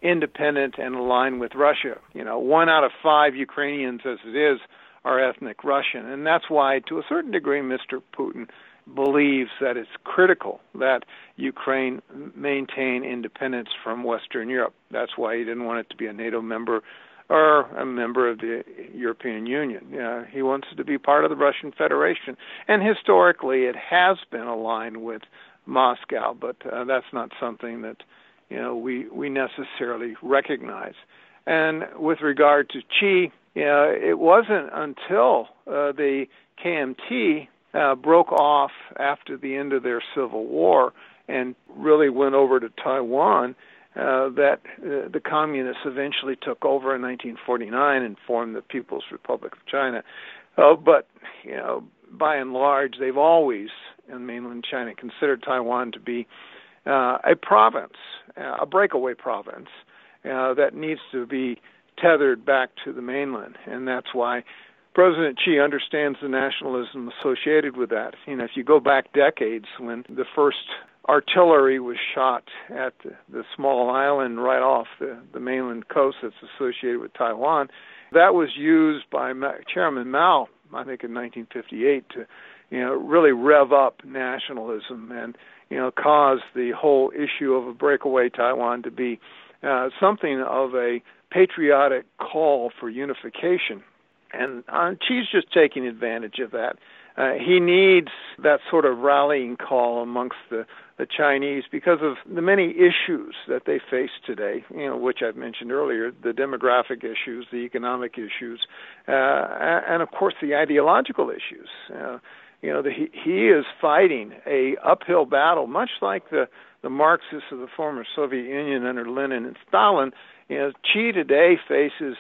independent and aligned with Russia. You know, one out of five Ukrainians, as it is, are ethnic Russian. And that's why, to a certain degree, Mr. Putin believes that it's critical that Ukraine maintain independence from Western Europe. That's why he didn't want it to be a NATO member or a member of the European Union. Uh, he wants to be part of the Russian Federation, and historically, it has been aligned with Moscow, but uh, that's not something that you know we we necessarily recognize. And with regard to Xi, you know, it wasn't until uh, the KMT uh, broke off after the end of their civil war and really went over to Taiwan uh, that uh, the communists eventually took over in 1949 and formed the People's Republic of China. Uh, but you know, by and large, they've always in mainland China considered Taiwan to be uh, a province, uh, a breakaway province that needs to be tethered back to the mainland, and that's why President Xi understands the nationalism associated with that. You know, if you go back decades when the first artillery was shot at the, the small island right off the, the mainland coast that's associated with Taiwan. That was used by Ma- Chairman Mao, I think, in 1958 to, you know, really rev up nationalism and, you know, cause the whole issue of a breakaway Taiwan to be uh, something of a patriotic call for unification. And uh, Xi's just taking advantage of that. Uh, he needs that sort of rallying call amongst the, the Chinese because of the many issues that they face today, you know, which I've mentioned earlier, the demographic issues, the economic issues, uh, and of course the ideological issues. Uh, you know, the, he, he is fighting a uphill battle, much like the the Marxists of the former Soviet Union under Lenin and Stalin. You know, Xi today faces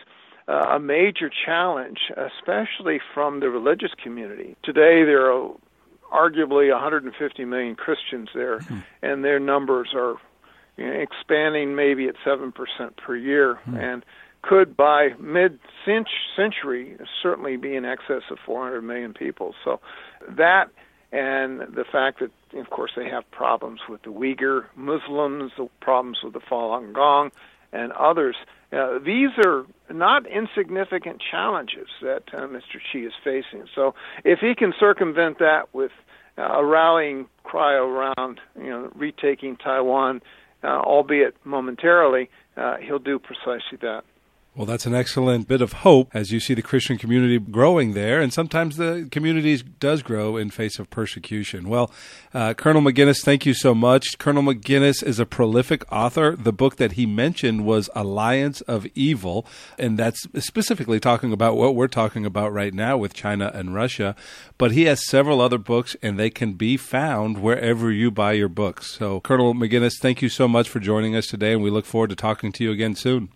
uh, a major challenge, especially from the religious community. Today, there are arguably 150 million Christians there, hmm. and their numbers are you know, expanding maybe at 7% per year, hmm. and could by mid century certainly be in excess of 400 million people. So that and the fact that, of course, they have problems with the Uyghur Muslims, the problems with the Falun Gong, and others. Uh, these are not insignificant challenges that uh, Mr. Xi is facing. So if he can circumvent that with uh, a rallying cry around, you know, retaking Taiwan, uh, albeit momentarily, uh, he'll do precisely that. Well, that's an excellent bit of hope as you see the Christian community growing there, and sometimes the community does grow in face of persecution. Well, uh, Colonel Maginnis, thank you so much. Colonel Maginnis is a prolific author. The book that he mentioned was Alliance of Evil, and that's specifically talking about what we're talking about right now with China and Russia. But he has several other books, and they can be found wherever you buy your books. So, Colonel Maginnis, thank you so much for joining us today, and we look forward to talking to you again soon.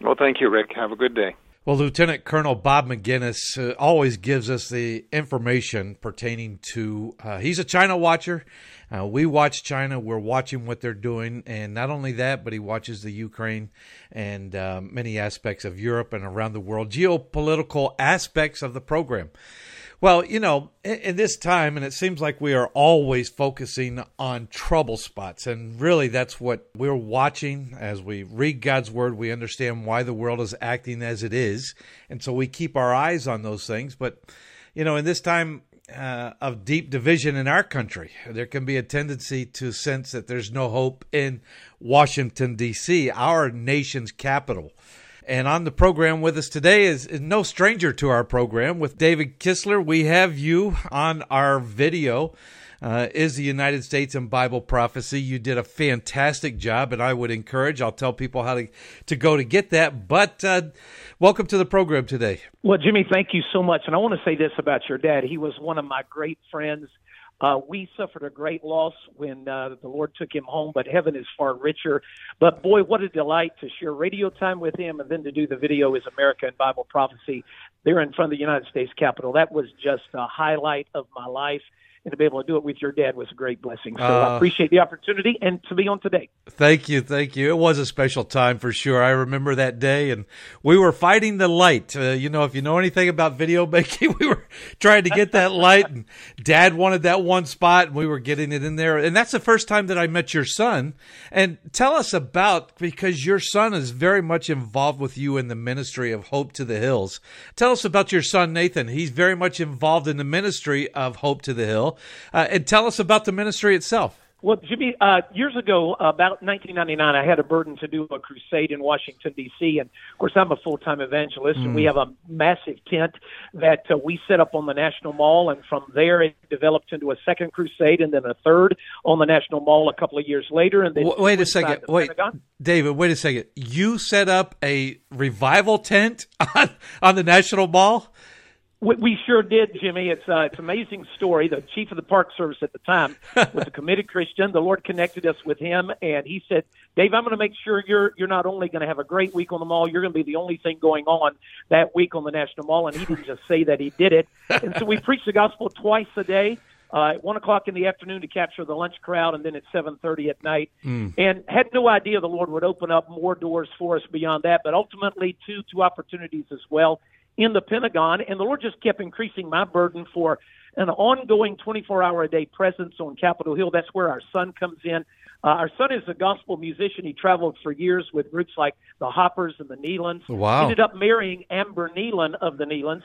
Well, thank you, Rick. Have a good day. Well, Lieutenant Colonel Bob Maginnis uh, always gives us the information pertaining to. Uh, he's a China watcher. Uh, we watch China. We're watching what they're doing, and not only that, but he watches the Ukraine and uh, many aspects of Europe and around the world, geopolitical aspects of the program. Well, you know, in, this time, and it seems like we are always focusing on trouble spots. And really, that's what we're watching as we read God's word. We understand why the world is acting as it is. And so we keep our eyes on those things. But, you know, in this time, uh, of deep division in our country. There can be a tendency to sense that there's no hope in Washington, D.C., our nation's capital. And on the program with us today is, is, no stranger to our program. With David Kistler, we have you on our video. Uh, is the United States in Bible prophecy? You did a fantastic job, and I would encourage. I'll tell people how to to go to get that. But uh, welcome to the program today. Well, Jimmy, thank you so much. And I want to say this about your dad. He was one of my great friends. Uh, we suffered a great loss when uh, the Lord took him home, but heaven is far richer. But boy, what a delight to share radio time with him and then to do the video is America and Bible Prophecy there in front of the United States Capitol. That was just a highlight of my life and to be able to do it with your dad was a great blessing. So uh, I appreciate the opportunity and to be on today. Thank you, thank you. It was a special time for sure. I remember that day, and we were fighting the light. Uh, you know, if you know anything about video making, we were trying to get that light, and Dad wanted that one spot, and we were getting it in there. And that's the first time that I met your son. And tell us about because your son is very much involved with you in the ministry of Hope to the Hills. Tell us about your son Nathan. He's very much involved in the ministry of Hope to the Hill. Uh, and tell us about the ministry itself. Well, Jimmy, uh, years ago, about 1999, I had a burden to do a crusade in Washington, D.C. And of course, I'm a full time evangelist, mm. and we mm. have a massive tent that uh, we set up on the National Mall. And from there, it developed into a second crusade and then a third on the National Mall a couple of years later. And then wait a second. Wait, Pentagon. David, wait a second. You set up a revival tent on, on the National Mall? We, we sure did, Jimmy. It's uh, it's an amazing story. The chief of the Park Service at the time was a committed Christian. The Lord connected us with him, and he said, "Dave, I'm going to make sure you're you're not only going to have a great week on the mall, you're going to be the only thing going on that week on the National Mall." And he didn't just say that; he did it. And so we preached the gospel twice a day. Uh, at one o'clock in the afternoon to capture the lunch crowd, and then at seven thirty at night. Mm. And had no idea the Lord would open up more doors for us beyond that. But ultimately, two two opportunities as well in the Pentagon, and the Lord just kept increasing my burden for an ongoing 24 hour a day presence on Capitol Hill. That's where our son comes in. Uh, our son is a gospel musician. He traveled for years with groups like the Hoppers and the Nelons. Wow. Ended up marrying Amber Nelon of the Nelons.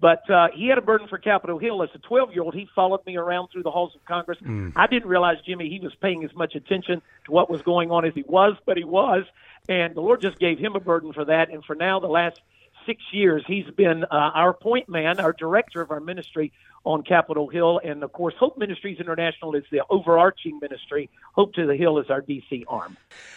But uh, he had a burden for Capitol Hill. As a 12 year old, he followed me around through the halls of Congress. Mm. I didn't realize, Jimmy, he was paying as much attention to what was going on as he was, but he was. And the Lord just gave him a burden for that. And for now, the last six years, he's been uh, our point man, our director of our ministry on Capitol Hill. And of course, Hope Ministries International is the overarching ministry. Hope to the Hill is our DC arm.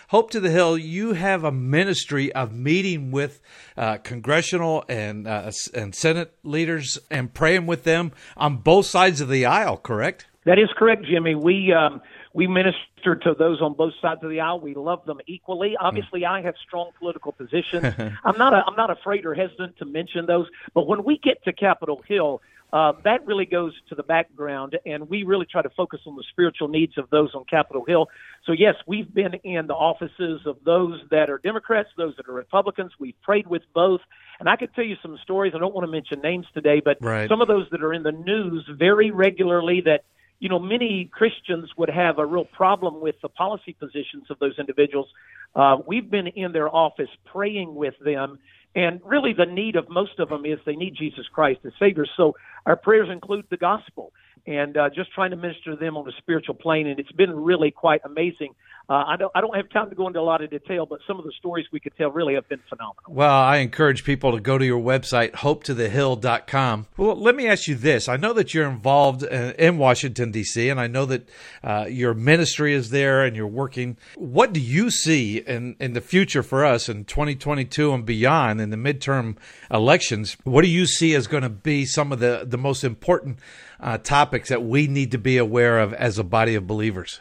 Hope to the Hill, you have a ministry of meeting with uh, congressional and uh, and Senate leaders and praying with them on both sides of the aisle. Correct? That is correct, Jimmy. We um, we minister to those on both sides of the aisle. We love them equally. Obviously, I have strong political positions. I'm not a, I'm not afraid or hesitant to mention those. But when we get to Capitol Hill, uh, that really goes to the background, and we really try to focus on the spiritual needs of those on Capitol Hill. So, yes, we've been in the offices of those that are Democrats, those that are Republicans. We've prayed with both. And I could tell you some stories. I don't want to mention names today, but right. some of those that are in the news very regularly that you know, many Christians would have a real problem with the policy positions of those individuals. Uh, we've been in their office praying with them and really, the need of most of them is they need Jesus Christ as Savior. So our prayers include the gospel and uh, just trying to minister to them on a spiritual plane. And it's been really quite amazing uh, I don't I don't have time to go into a lot of detail, but some of the stories we could tell really have been phenomenal. Well, I encourage people to go to your website, hopetothehill.com. Well, let me ask you this: I know that you're involved uh, in Washington D.C., and I know that uh, your ministry is there, and you're working. What do you see in in the future for us in 2022 and beyond in the midterm elections? What do you see as going to be some of the the most important uh, topics that we need to be aware of as a body of believers?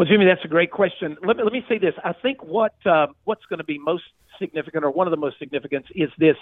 Well, Jimmy, that's a great question. Let me let me say this. I think what uh, what's going to be most significant, or one of the most significant, is this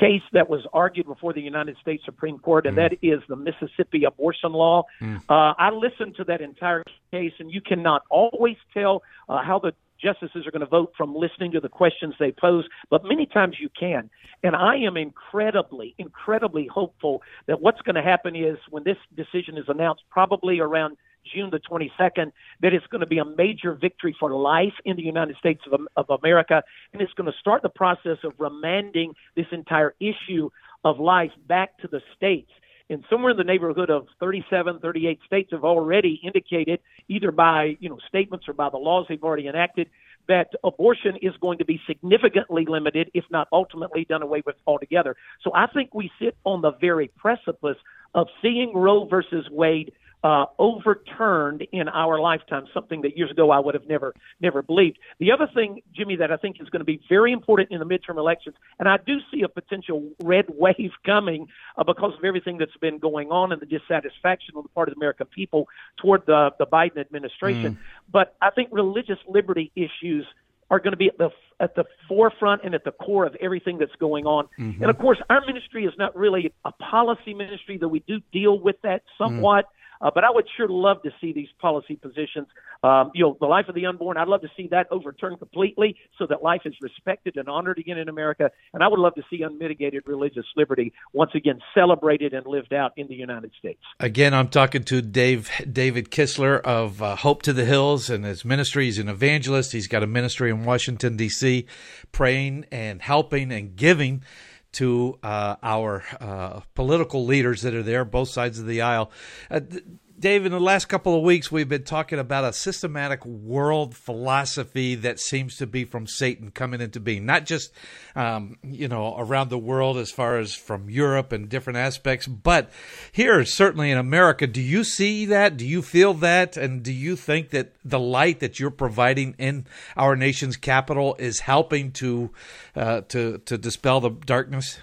case that was argued before the United States Supreme Court, and mm. that is the Mississippi abortion law. Mm. Uh, I listened to that entire case, and you cannot always tell uh, how the justices are going to vote from listening to the questions they pose, but many times you can. And I am incredibly, incredibly hopeful that what's going to happen is when this decision is announced, probably around June the 22nd, that it's going to be a major victory for life in the United States of, of America, and it's going to start the process of remanding this entire issue of life back to the states. And somewhere in the neighborhood of 37, 38 states have already indicated, either by you know statements or by the laws they've already enacted, that abortion is going to be significantly limited, if not ultimately done away with altogether. So I think we sit on the very precipice of seeing Roe versus Wade uh, overturned in our lifetime, something that years ago I would have never never believed. The other thing, Jimmy, that I think is going to be very important in the midterm elections, and I do see a potential red wave coming uh, because of everything that's been going on and the dissatisfaction on the part of the American people toward the the Biden administration. Mm. But I think religious liberty issues are going to be at the at the forefront and at the core of everything that's going on. Mm-hmm. And of course, our ministry is not really a policy ministry, though we do deal with that somewhat. Mm. Uh, but I would sure love to see these policy positions. Um, you know, the life of the unborn, I'd love to see that overturned completely so that life is respected and honored again in America. And I would love to see unmitigated religious liberty once again celebrated and lived out in the United States. Again, I'm talking to Dave David Kistler of uh, Hope to the Hills and his ministry. He's an evangelist. He's got a ministry in Washington, D.C., praying and helping and giving to uh, our uh, political leaders that are there, both sides of the aisle. Uh, Dave, in the last couple of weeks, we've been talking about a systematic world philosophy that seems to be from Satan coming into being, not just um, you know around the world as far as from Europe and different aspects, but here certainly in America. Do you see that? Do you feel that? And do you think that the light that you're providing in our nation's capital is helping to uh, to to dispel the darkness?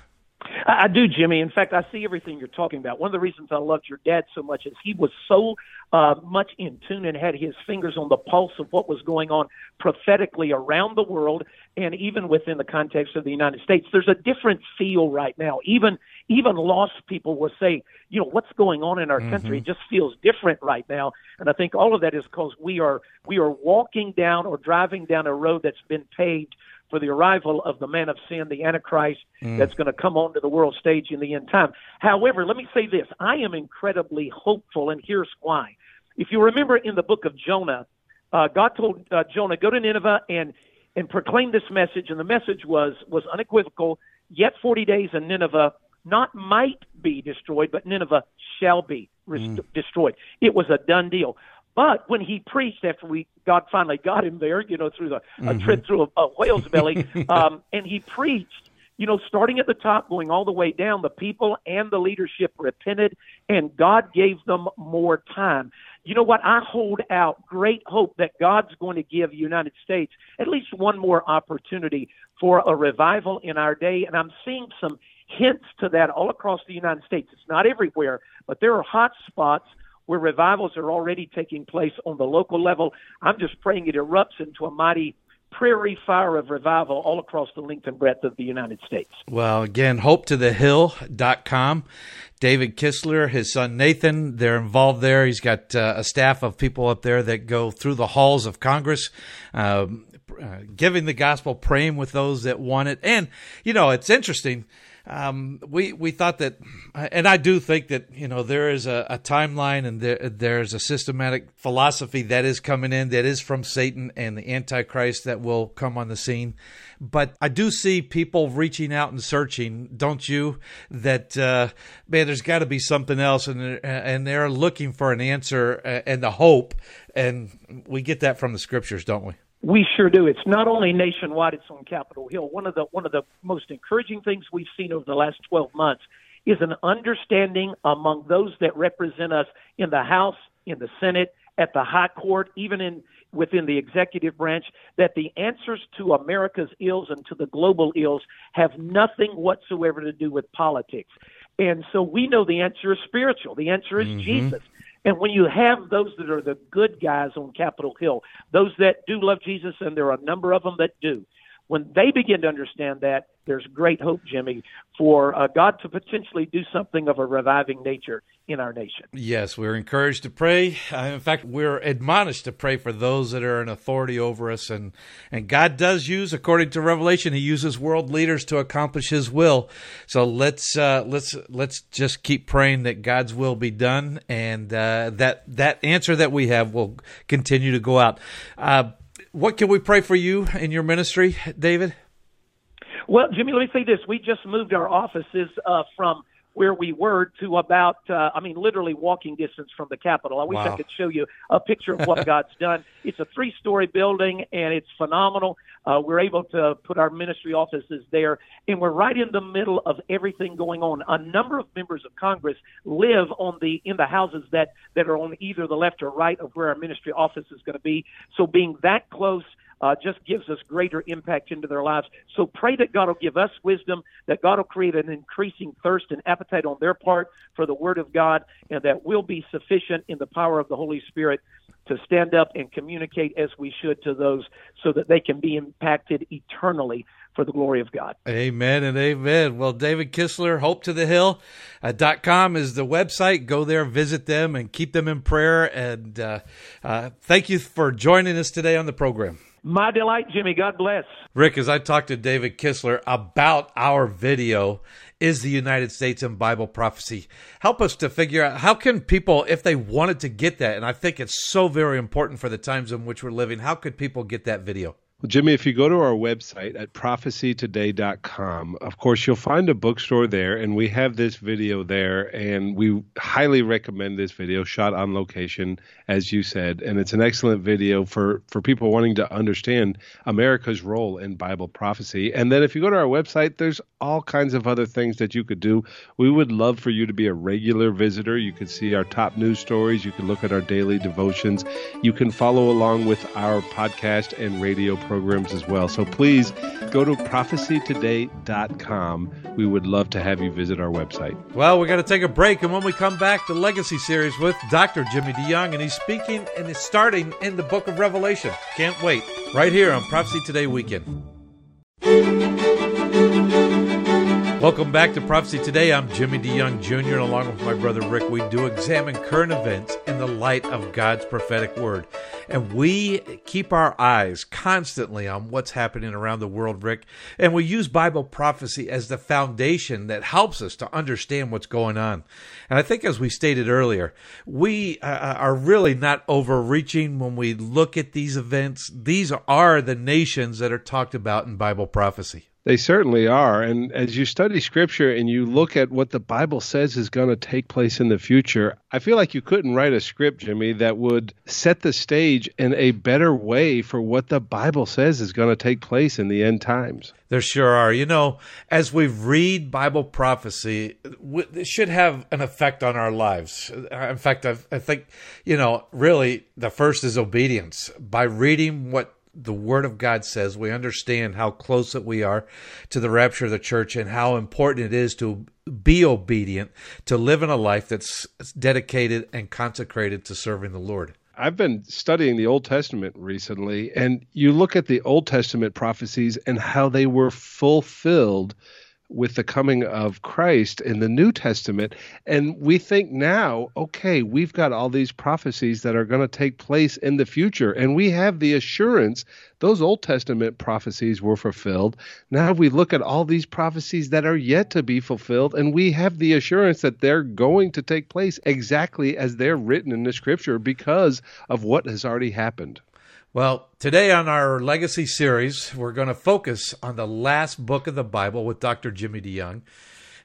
I do, Jimmy. In fact, I see everything you're talking about. One of the reasons I loved your dad so much is he was so uh, much in tune and had his fingers on the pulse of what was going on prophetically around the world and even within the context of the United States. There's a different feel right now. Even even lost people will say, you know, what's going on in our mm-hmm. country just feels different right now. And I think all of that is because we are we are walking down or driving down a road that's been paved for the arrival of the man of sin, the Antichrist, mm. that's going to come onto the world stage in the end time. However, let me say this I am incredibly hopeful, and here's why. If you remember in the book of Jonah, uh, God told uh, Jonah, Go to Nineveh and, and proclaim this message, and the message was, was unequivocal. Yet 40 days, and Nineveh not might be destroyed, but Nineveh shall be rest- mm. destroyed. It was a done deal. But when he preached after we God finally got him there, you know, through the mm-hmm. a trip through a, a whale's belly, um, and he preached, you know, starting at the top, going all the way down, the people and the leadership repented, and God gave them more time. You know what? I hold out great hope that God's going to give the United States at least one more opportunity for a revival in our day, and I'm seeing some hints to that all across the United States. It's not everywhere, but there are hot spots where revivals are already taking place on the local level. I'm just praying it erupts into a mighty prairie fire of revival all across the length and breadth of the United States. Well, again, hopetothehill.com. David Kistler, his son Nathan, they're involved there. He's got uh, a staff of people up there that go through the halls of Congress. Um, uh, giving the gospel, praying with those that want it. And, you know, it's interesting um, we we thought that, and I do think that you know there is a, a, timeline and there there's a systematic philosophy that is coming in that is from Satan and the Antichrist that will come on the scene. But I do see people reaching out and searching, don't you? That uh, man, there's got to be something else, and and they're looking for an answer and the hope, and we get that from the scriptures, don't we? We sure do. It's not only nationwide; it's on Capitol Hill. One of the one of the most encouraging things we've seen over the last 12 months is an understanding among those that represent us in the House, in the Senate, at the High Court, even in within the executive branch, that the answers to America's ills and to the global ills have nothing whatsoever to do with politics. And so we know the answer is spiritual. The answer is mm-hmm. Jesus. And when you have those that are the good guys on Capitol Hill, those that do love Jesus, and there are a number of them that do, when they begin to understand that, there's great hope, Jimmy, for uh, God to potentially do something of a reviving nature in our nation. Yes, we're encouraged to pray. Uh, in fact, we're admonished to pray for those that are in authority over us, and and God does use, according to Revelation, He uses world leaders to accomplish His will. So let's uh, let's let's just keep praying that God's will be done, and uh, that that answer that we have will continue to go out. What can we pray for you in your ministry, David? Well, Jimmy, let me say this. We just moved our offices uh, from where we were to about, uh, I mean, literally walking distance from the Capitol. I wish wow. I could show you a picture of what God's done. It's a three story building and it's phenomenal. Uh, we're able to put our ministry offices there, and we're right in the middle of everything going on. A number of members of Congress live on the in the houses that that are on either the left or right of where our ministry office is going to be. So being that close uh, just gives us greater impact into their lives. So pray that God will give us wisdom, that God will create an increasing thirst and appetite on their part for the Word of God, and that we'll be sufficient in the power of the Holy Spirit to stand up and communicate as we should to those so that they can be impacted eternally for the glory of God. Amen and amen. Well, David Kistler, hope to the hill uh, com is the website. Go there, visit them, and keep them in prayer. And uh, uh, thank you for joining us today on the program. My delight, Jimmy. God bless. Rick, as I talked to David Kistler about our video, is the United States in Bible prophecy. Help us to figure out how can people, if they wanted to get that, and I think it's so very important for the times in which we're living, how could people get that video? Well, Jimmy, if you go to our website at prophecytoday.com, of course, you'll find a bookstore there, and we have this video there, and we highly recommend this video shot on location, as you said, and it's an excellent video for, for people wanting to understand America's role in Bible prophecy. And then if you go to our website, there's all kinds of other things that you could do. We would love for you to be a regular visitor. You could see our top news stories, you can look at our daily devotions, you can follow along with our podcast and radio programs as well. So please go to prophecytoday.com. We would love to have you visit our website. Well, we're going to take a break, and when we come back, the Legacy series with Dr. Jimmy DeYoung, and he's speaking and is starting in the book of Revelation. Can't wait. Right here on Prophecy Today Weekend. Welcome back to Prophecy Today. I'm Jimmy DeYoung Jr., and along with my brother Rick, we do examine current events in the light of God's prophetic word. And we keep our eyes constantly on what's happening around the world, Rick. And we use Bible prophecy as the foundation that helps us to understand what's going on. And I think, as we stated earlier, we uh, are really not overreaching when we look at these events. These are the nations that are talked about in Bible prophecy. They certainly are. And as you study scripture and you look at what the Bible says is going to take place in the future, I feel like you couldn't write a script, Jimmy, that would set the stage in a better way for what the Bible says is going to take place in the end times. There sure are. You know, as we read Bible prophecy, it should have an effect on our lives. In fact, I, I think, you know, really the first is obedience. By reading what the Word of God says, we understand how close that we are to the rapture of the church and how important it is to be obedient, to live in a life that's dedicated and consecrated to serving the Lord. I've been studying the Old Testament recently, and you look at the Old Testament prophecies and how they were fulfilled with the coming of Christ in the New Testament. And we think now, okay, we've got all these prophecies that are going to take place in the future. And we have the assurance those Old Testament prophecies were fulfilled. Now we look at all these prophecies that are yet to be fulfilled, and we have the assurance that they're going to take place exactly as they're written in the scripture because of what has already happened. Well, today on our Legacy series, we're going to focus on the last book of the Bible with Dr. Jimmy DeYoung.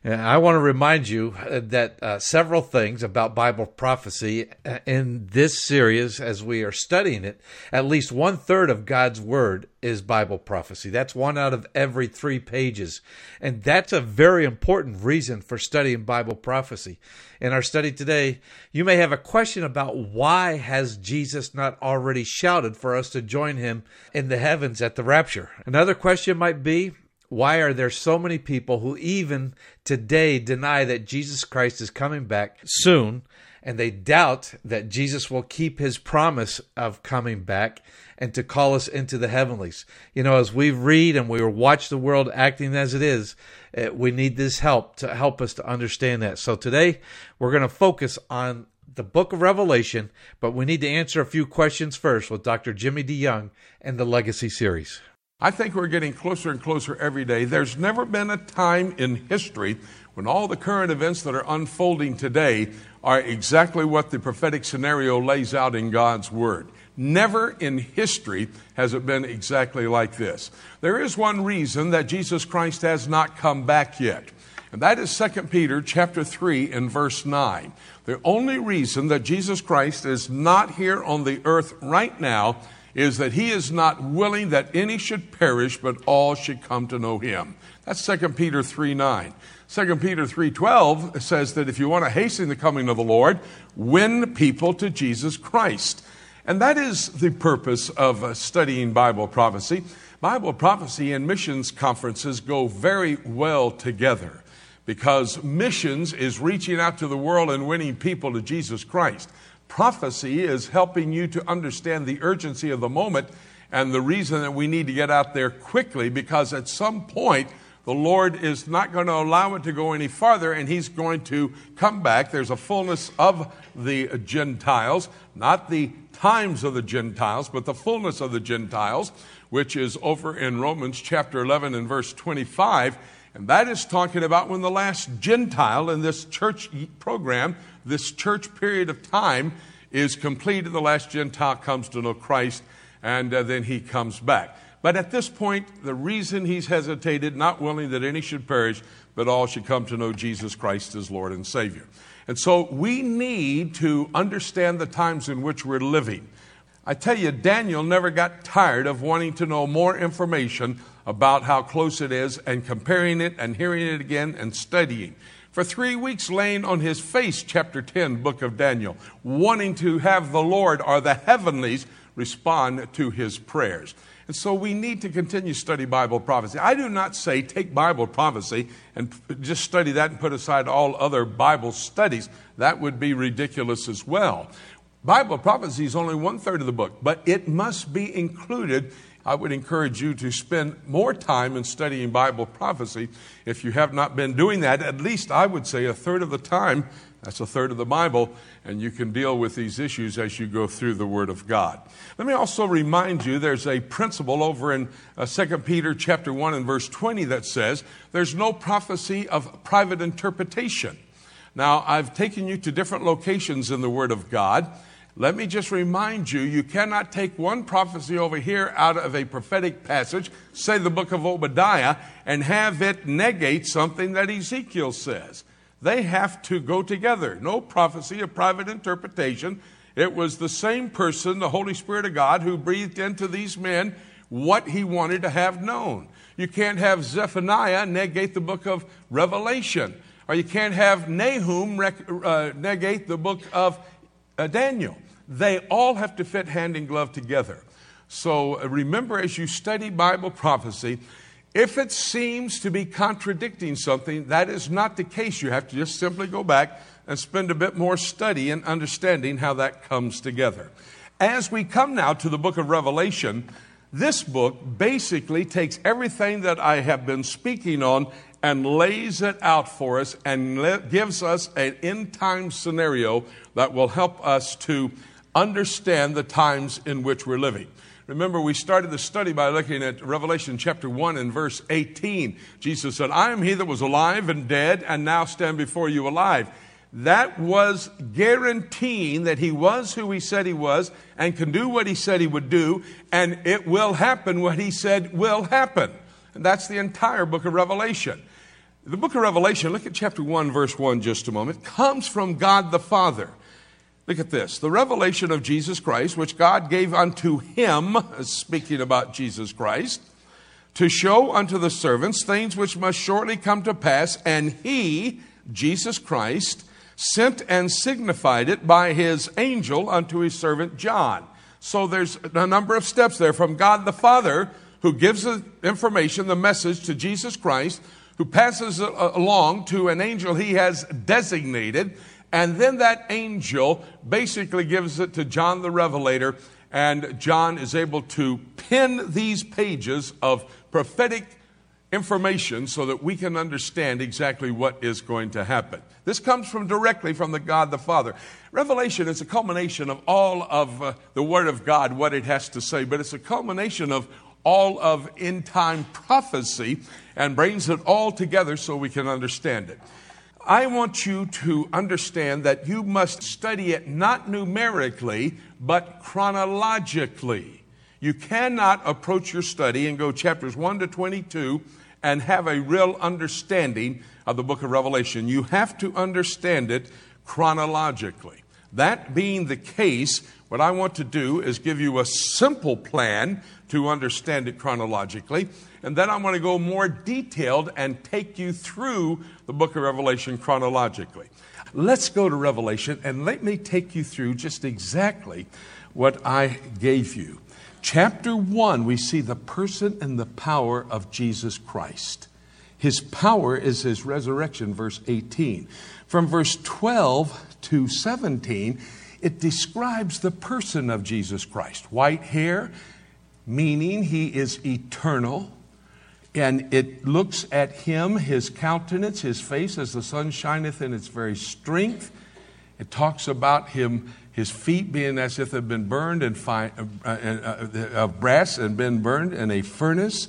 And I want to remind you uh, that uh, several things about Bible prophecy uh, in this series, as we are studying it, at least one third of God's Word is Bible prophecy. That's one out of every three pages. And that's a very important reason for studying Bible prophecy. In our study today, you may have a question about why has Jesus not already shouted for us to join him in the heavens at the rapture? Another question might be, why are there so many people who even today deny that Jesus Christ is coming back soon and they doubt that Jesus will keep his promise of coming back and to call us into the heavenlies? You know, as we read and we watch the world acting as it is, eh, we need this help to help us to understand that. So today we're going to focus on the book of Revelation, but we need to answer a few questions first with Dr. Jimmy DeYoung and the Legacy series. I think we're getting closer and closer every day. There's never been a time in history when all the current events that are unfolding today are exactly what the prophetic scenario lays out in God's Word. Never in history has it been exactly like this. There is one reason that Jesus Christ has not come back yet. And that is 2 Peter chapter 3 and verse 9. The only reason that Jesus Christ is not here on the earth right now is that he is not willing that any should perish, but all should come to know him. That's 2 Peter 3 9. 2 Peter 3:12 says that if you want to hasten the coming of the Lord, win people to Jesus Christ. And that is the purpose of uh, studying Bible prophecy. Bible prophecy and missions conferences go very well together because missions is reaching out to the world and winning people to Jesus Christ. Prophecy is helping you to understand the urgency of the moment and the reason that we need to get out there quickly because at some point the Lord is not going to allow it to go any farther and He's going to come back. There's a fullness of the Gentiles, not the times of the Gentiles, but the fullness of the Gentiles, which is over in Romans chapter 11 and verse 25. And that is talking about when the last Gentile in this church program this church period of time is completed. The last Gentile comes to know Christ, and uh, then he comes back. But at this point, the reason he's hesitated, not willing that any should perish, but all should come to know Jesus Christ as Lord and Savior. And so we need to understand the times in which we're living. I tell you, Daniel never got tired of wanting to know more information about how close it is and comparing it and hearing it again and studying for three weeks laying on his face, chapter 10, book of Daniel, wanting to have the Lord or the heavenlies respond to his prayers. And so we need to continue to study Bible prophecy. I do not say take Bible prophecy and just study that and put aside all other Bible studies. That would be ridiculous as well. Bible prophecy is only one third of the book, but it must be included I would encourage you to spend more time in studying Bible prophecy. If you have not been doing that, at least I would say a third of the time, that's a third of the Bible, and you can deal with these issues as you go through the Word of God. Let me also remind you there's a principle over in uh, 2 Peter chapter 1 and verse 20 that says there's no prophecy of private interpretation. Now, I've taken you to different locations in the Word of God Let me just remind you you cannot take one prophecy over here out of a prophetic passage, say the book of Obadiah, and have it negate something that Ezekiel says. They have to go together. No prophecy, a private interpretation. It was the same person, the Holy Spirit of God, who breathed into these men what he wanted to have known. You can't have Zephaniah negate the book of Revelation, or you can't have Nahum rec- uh, negate the book of uh, Daniel. They all have to fit hand in glove together. So uh, remember, as you study Bible prophecy, if it seems to be contradicting something, that is not the case. You have to just simply go back and spend a bit more study in understanding how that comes together. As we come now to the book of Revelation, this book basically takes everything that I have been speaking on and lays it out for us and le- gives us an end time scenario that will help us to understand the times in which we're living. Remember, we started the study by looking at Revelation chapter 1 and verse 18. Jesus said, I am he that was alive and dead, and now stand before you alive. That was guaranteeing that he was who he said he was and can do what he said he would do, and it will happen what he said will happen. And that's the entire book of Revelation. The book of Revelation, look at chapter 1, verse 1 just a moment, comes from God the Father. Look at this. The revelation of Jesus Christ, which God gave unto him, speaking about Jesus Christ, to show unto the servants things which must shortly come to pass, and he, Jesus Christ, sent and signified it by his angel unto his servant John. So there's a number of steps there from God the Father, who gives the information, the message to Jesus Christ, who passes along to an angel he has designated and then that angel basically gives it to John the Revelator, and John is able to pin these pages of prophetic information so that we can understand exactly what is going to happen. This comes from directly from the God the Father. Revelation is a culmination of all of uh, the Word of God, what it has to say, but it's a culmination of all of end time prophecy and brings it all together so we can understand it. I want you to understand that you must study it not numerically, but chronologically. You cannot approach your study and go chapters 1 to 22 and have a real understanding of the book of Revelation. You have to understand it chronologically. That being the case, what I want to do is give you a simple plan to understand it chronologically. And then I'm going to go more detailed and take you through the book of Revelation chronologically. Let's go to Revelation and let me take you through just exactly what I gave you. Chapter 1, we see the person and the power of Jesus Christ. His power is his resurrection, verse 18. From verse 12 to 17, it describes the person of Jesus Christ. White hair, meaning he is eternal. And it looks at him, his countenance, his face, as the sun shineth in its very strength. It talks about him, his feet being as if they've been burned fine, uh, uh, uh, of brass and been burned in a furnace,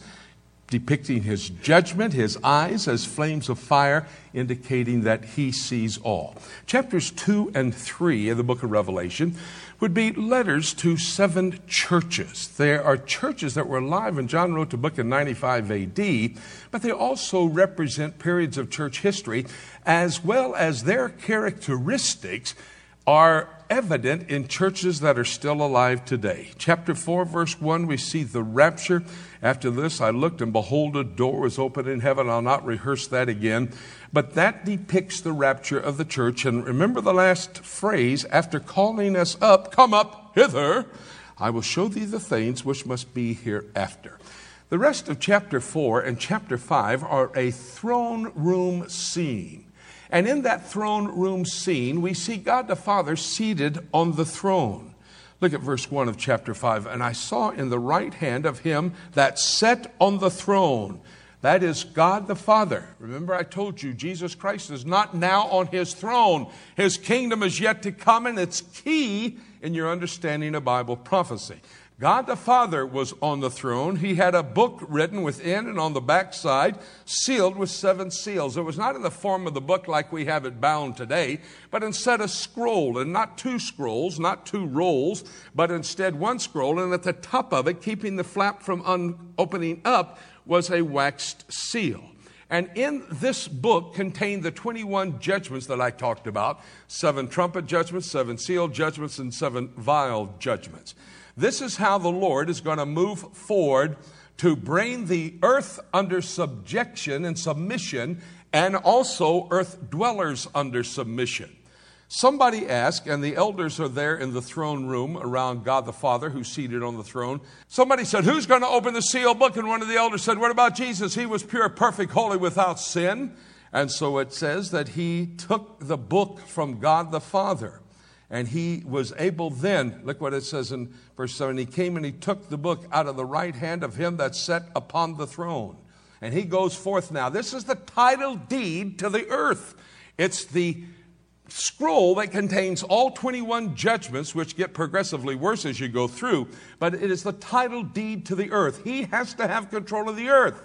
depicting his judgment, his eyes as flames of fire, indicating that he sees all. Chapters 2 and 3 of the book of Revelation would be letters to seven churches. There are churches that were alive when John wrote the book in 95 AD, but they also represent periods of church history as well as their characteristics are evident in churches that are still alive today. Chapter 4, verse 1, we see the rapture. After this, I looked, and behold, a door was opened in heaven. I'll not rehearse that again. But that depicts the rapture of the church. And remember the last phrase after calling us up, come up hither, I will show thee the things which must be hereafter. The rest of chapter 4 and chapter 5 are a throne room scene. And in that throne room scene, we see God the Father seated on the throne. Look at verse 1 of chapter 5. And I saw in the right hand of him that sat on the throne. That is God the Father. Remember, I told you Jesus Christ is not now on his throne. His kingdom is yet to come, and it's key in your understanding of Bible prophecy. God the Father was on the throne. He had a book written within and on the backside, sealed with seven seals. It was not in the form of the book like we have it bound today, but instead a scroll, and not two scrolls, not two rolls, but instead one scroll. And at the top of it, keeping the flap from un- opening up, was a waxed seal. And in this book contained the 21 judgments that I talked about seven trumpet judgments, seven seal judgments, and seven vial judgments. This is how the Lord is going to move forward to bring the earth under subjection and submission, and also earth dwellers under submission. Somebody asked, and the elders are there in the throne room around God the Father who's seated on the throne. Somebody said, Who's going to open the seal book? And one of the elders said, What about Jesus? He was pure, perfect, holy, without sin. And so it says that he took the book from God the Father. And he was able then, look what it says in verse 7 he came and he took the book out of the right hand of him that sat upon the throne. And he goes forth now. This is the title deed to the earth. It's the scroll that contains all 21 judgments, which get progressively worse as you go through, but it is the title deed to the earth. He has to have control of the earth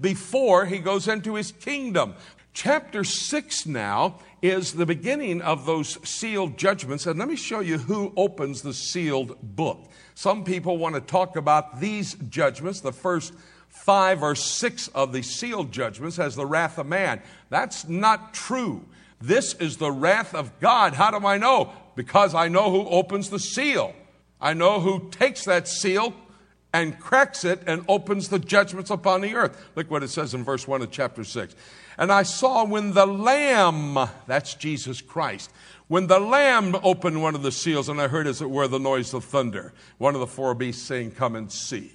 before he goes into his kingdom. Chapter 6 now is the beginning of those sealed judgments. And let me show you who opens the sealed book. Some people want to talk about these judgments, the first five or six of the sealed judgments, as the wrath of man. That's not true. This is the wrath of God. How do I know? Because I know who opens the seal. I know who takes that seal and cracks it and opens the judgments upon the earth. Look what it says in verse 1 of chapter 6. And I saw when the Lamb, that's Jesus Christ, when the Lamb opened one of the seals, and I heard as it were the noise of thunder, one of the four beasts saying, Come and see.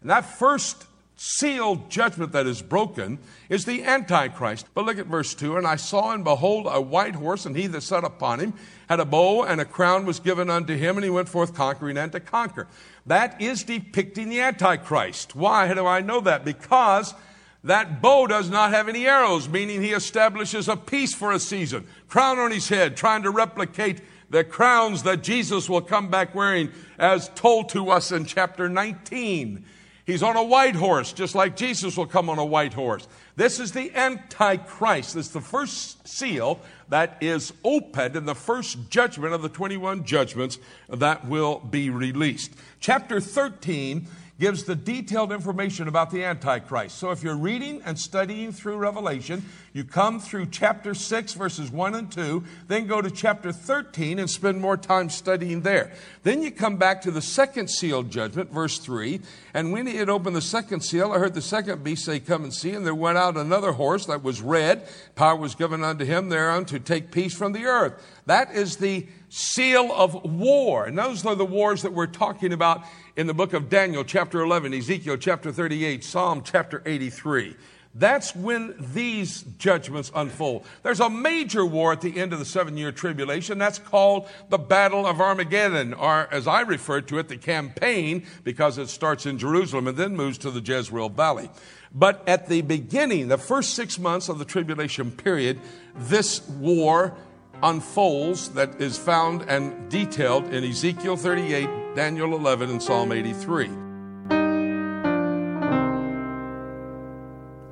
And that first sealed judgment that is broken is the Antichrist. But look at verse 2 And I saw and behold a white horse, and he that sat upon him had a bow, and a crown was given unto him, and he went forth conquering and to conquer. That is depicting the Antichrist. Why do I know that? Because that bow does not have any arrows, meaning he establishes a peace for a season. Crown on his head, trying to replicate the crowns that Jesus will come back wearing, as told to us in chapter 19. He's on a white horse, just like Jesus will come on a white horse. This is the Antichrist. This is the first seal that is opened in the first judgment of the 21 judgments that will be released. Chapter 13 gives the detailed information about the Antichrist. So if you're reading and studying through Revelation, you come through chapter 6, verses 1 and 2, then go to chapter 13 and spend more time studying there. Then you come back to the second seal judgment, verse 3. And when he had opened the second seal, I heard the second beast say, Come and see. And there went out another horse that was red. Power was given unto him thereon to take peace from the earth. That is the seal of war. And those are the wars that we're talking about in the book of Daniel, chapter 11, Ezekiel, chapter 38, Psalm, chapter 83. That's when these judgments unfold. There's a major war at the end of the seven year tribulation. That's called the Battle of Armageddon, or as I refer to it, the campaign, because it starts in Jerusalem and then moves to the Jezreel Valley. But at the beginning, the first six months of the tribulation period, this war unfolds that is found and detailed in Ezekiel 38, Daniel 11, and Psalm 83.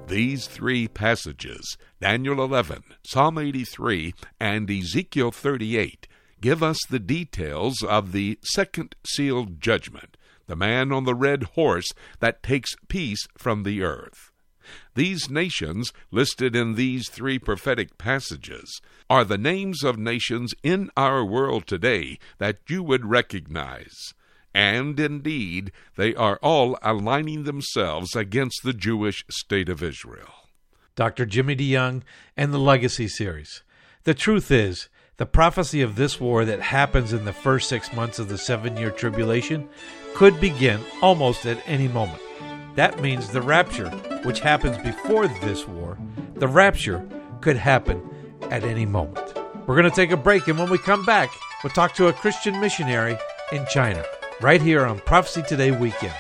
These three passages, Daniel 11, Psalm 83, and Ezekiel 38, give us the details of the second sealed judgment, the man on the red horse that takes peace from the earth. These nations, listed in these three prophetic passages, are the names of nations in our world today that you would recognize. And indeed, they are all aligning themselves against the Jewish state of Israel. Dr. Jimmy DeYoung and the Legacy Series. The truth is, the prophecy of this war that happens in the first six months of the seven year tribulation could begin almost at any moment. That means the rapture, which happens before this war, the rapture could happen at any moment. We're going to take a break, and when we come back, we'll talk to a Christian missionary in China, right here on Prophecy Today Weekend.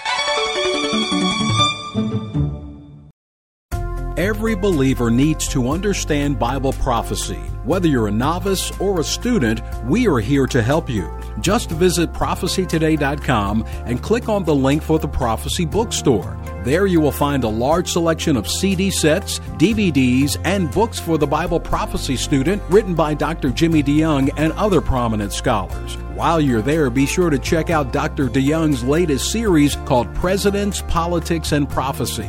Every believer needs to understand Bible prophecy. Whether you're a novice or a student, we are here to help you. Just visit prophecytoday.com and click on the link for the Prophecy Bookstore. There you will find a large selection of CD sets, DVDs, and books for the Bible prophecy student written by Dr. Jimmy DeYoung and other prominent scholars. While you're there, be sure to check out Dr. DeYoung's latest series called Presidents, Politics, and Prophecy.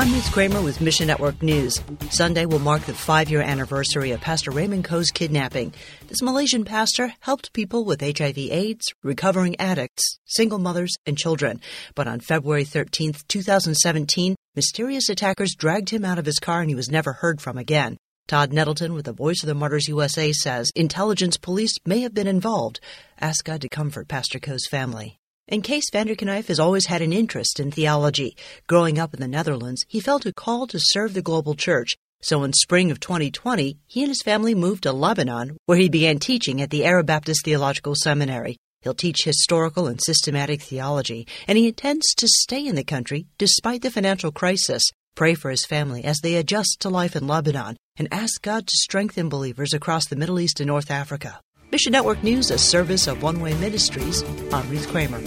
I'm Ruth Kramer with Mission Network News. Sunday will mark the five year anniversary of Pastor Raymond Koh's kidnapping. This Malaysian pastor helped people with HIV AIDS, recovering addicts, single mothers, and children. But on February 13, 2017, mysterious attackers dragged him out of his car and he was never heard from again. Todd Nettleton with the Voice of the Martyrs USA says intelligence police may have been involved. Ask God to comfort Pastor Koh's family. And Kees Vanderknijf has always had an interest in theology. Growing up in the Netherlands, he felt a call to serve the global church. So in spring of 2020, he and his family moved to Lebanon, where he began teaching at the Arab Baptist Theological Seminary. He'll teach historical and systematic theology, and he intends to stay in the country despite the financial crisis. Pray for his family as they adjust to life in Lebanon and ask God to strengthen believers across the Middle East and North Africa. Mission Network News, a service of One Way Ministries. I'm Ruth Kramer.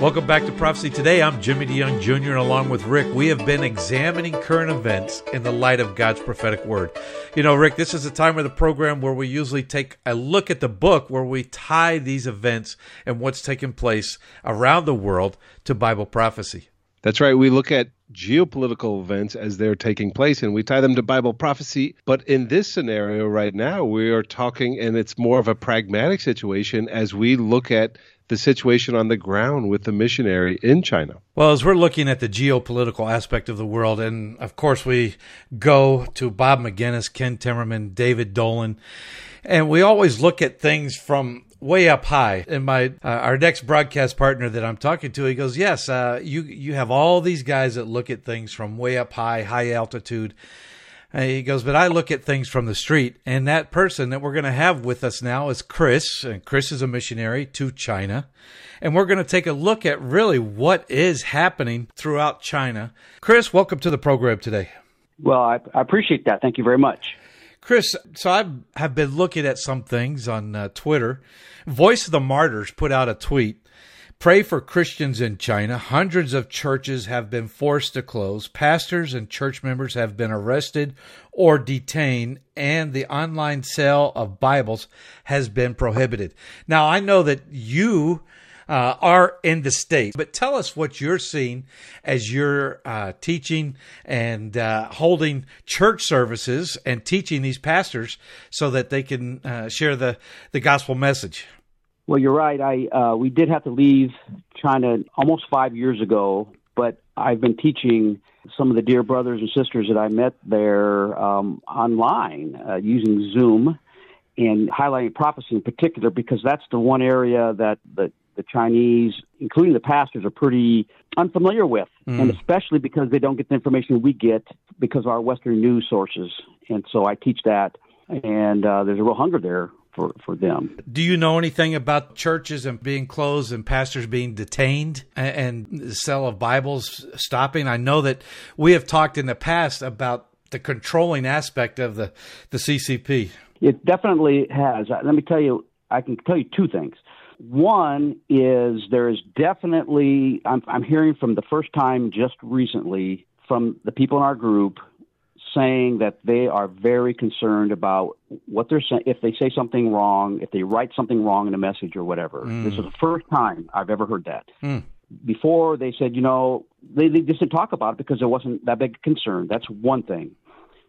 Welcome back to Prophecy Today. I'm Jimmy DeYoung Jr. and along with Rick, we have been examining current events in the light of God's prophetic word. You know, Rick, this is a time of the program where we usually take a look at the book where we tie these events and what's taking place around the world to Bible prophecy. That's right. We look at geopolitical events as they're taking place and we tie them to Bible prophecy. But in this scenario right now, we are talking, and it's more of a pragmatic situation as we look at the situation on the ground with the missionary in China. Well, as we're looking at the geopolitical aspect of the world, and of course we go to Bob Maginnis, Ken Timmerman, David Dolan, and we always look at things from way up high. And my uh, our next broadcast partner that I'm talking to, he goes, "Yes, uh, you you have all these guys that look at things from way up high, high altitude." And he goes, "But I look at things from the street." And that person that we're going to have with us now is Chris, and Chris is a missionary to China. And we're going to take a look at really what is happening throughout China. Chris, welcome to the program today. Well, I, I appreciate that. Thank you very much. Chris, so I have been looking at some things on uh, Twitter. Voice of the Martyrs put out a tweet. Pray for Christians in China. Hundreds of churches have been forced to close. Pastors and church members have been arrested or detained, and the online sale of Bibles has been prohibited. Now, I know that you uh, are in the States. But tell us what you're seeing as you're uh, teaching and uh, holding church services and teaching these pastors so that they can uh, share the, the gospel message. Well, you're right. I uh, we did have to leave China almost five years ago, but I've been teaching some of the dear brothers and sisters that I met there um, online uh, using Zoom and highlighting prophecy in particular because that's the one area that the the Chinese, including the pastors, are pretty unfamiliar with, mm. and especially because they don't get the information we get because of our Western news sources. And so I teach that, and uh, there's a real hunger there for, for them. Do you know anything about churches and being closed and pastors being detained and the sale of Bibles stopping? I know that we have talked in the past about the controlling aspect of the, the CCP. It definitely has. Let me tell you, I can tell you two things. One is there is definitely, I'm, I'm hearing from the first time just recently from the people in our group saying that they are very concerned about what they're saying, if they say something wrong, if they write something wrong in a message or whatever. Mm. This is the first time I've ever heard that. Mm. Before they said, you know, they, they just didn't talk about it because it wasn't that big a concern. That's one thing.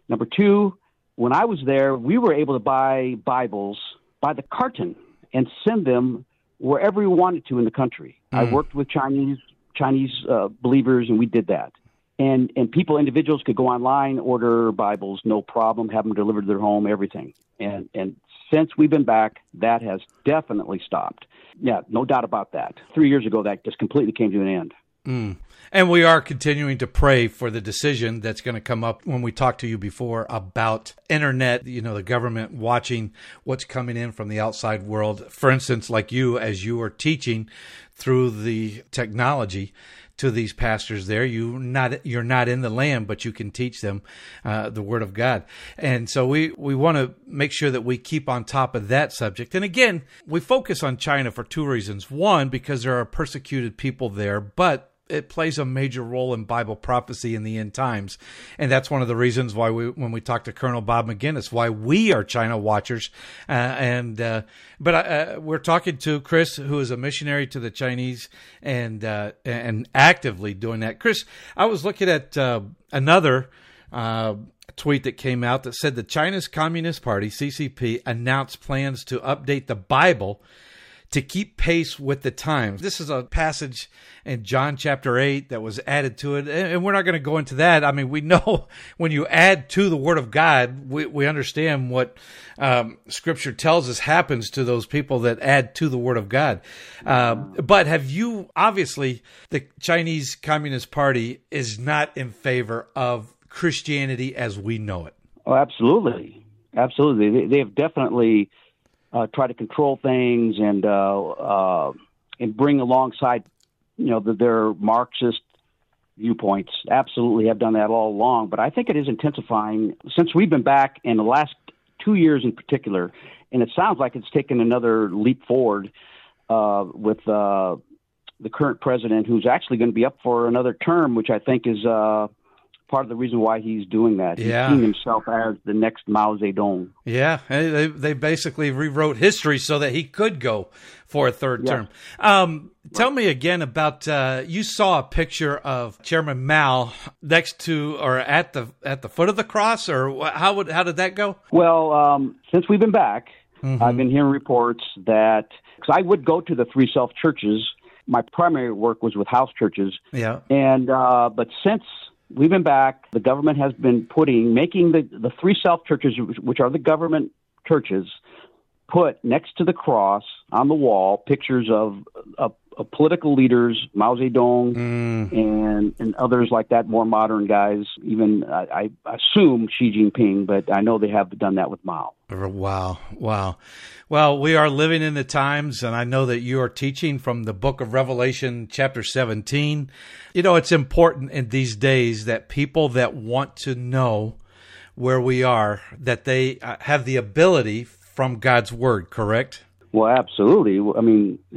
Number two, when I was there, we were able to buy Bibles by the carton and send them wherever we wanted to in the country. I worked with Chinese Chinese uh, believers, and we did that. And and people, individuals, could go online, order Bibles, no problem, have them delivered to their home, everything. And and since we've been back, that has definitely stopped. Yeah, no doubt about that. Three years ago, that just completely came to an end. Mm. And we are continuing to pray for the decision that's going to come up when we talked to you before about internet, you know, the government watching what's coming in from the outside world. For instance, like you, as you are teaching through the technology to these pastors there, you not you're not in the land, but you can teach them uh, the word of God. And so we we want to make sure that we keep on top of that subject. And again, we focus on China for two reasons. One, because there are persecuted people there, but it plays a major role in Bible prophecy in the end times, and that's one of the reasons why we, when we talk to Colonel Bob Maginnis, why we are China watchers. Uh, and uh, but uh, we're talking to Chris, who is a missionary to the Chinese and uh, and actively doing that. Chris, I was looking at uh, another. Uh, tweet that came out that said the China's Communist Party CCP announced plans to update the Bible to keep pace with the times. This is a passage in John chapter 8 that was added to it, and we're not going to go into that. I mean, we know when you add to the Word of God, we, we understand what um, Scripture tells us happens to those people that add to the Word of God. Uh, but have you, obviously, the Chinese Communist Party is not in favor of Christianity as we know it. Oh, absolutely. Absolutely. They, they have definitely uh, try to control things and uh, uh, and bring alongside, you know, the, their Marxist viewpoints. Absolutely, have done that all along. But I think it is intensifying since we've been back in the last two years in particular, and it sounds like it's taken another leap forward uh, with uh, the current president, who's actually going to be up for another term, which I think is. Part of the reason why he's doing that. He's seeing himself as the next Mao Zedong. Yeah, they they basically rewrote history so that he could go for a third Yeah. term. Um, tell me again about uh, you saw a picture of Chairman Mao next to or at the at the foot of the cross, or how would how did that go? Well, um, since we've been back, I've been hearing reports that because I would go to the three self churches. My primary work was with house churches, Yeah, and uh, but since we've been back, the government has been putting making the the three self churches, which- are the government churches, put next to the cross on the wall pictures of, of, of political leaders, Mao Zedong, and and others like that, more modern guys. Even I, I assume Xi Jinping, but I know they have done that with Mao. Wow, wow. Well, we are living in the times, and I know that you are teaching from the book of Revelation, chapter 17. You know, it's important in these days that people that want to know where we are, that they uh, have the ability from God's word, correct? Well, absolutely. I mean,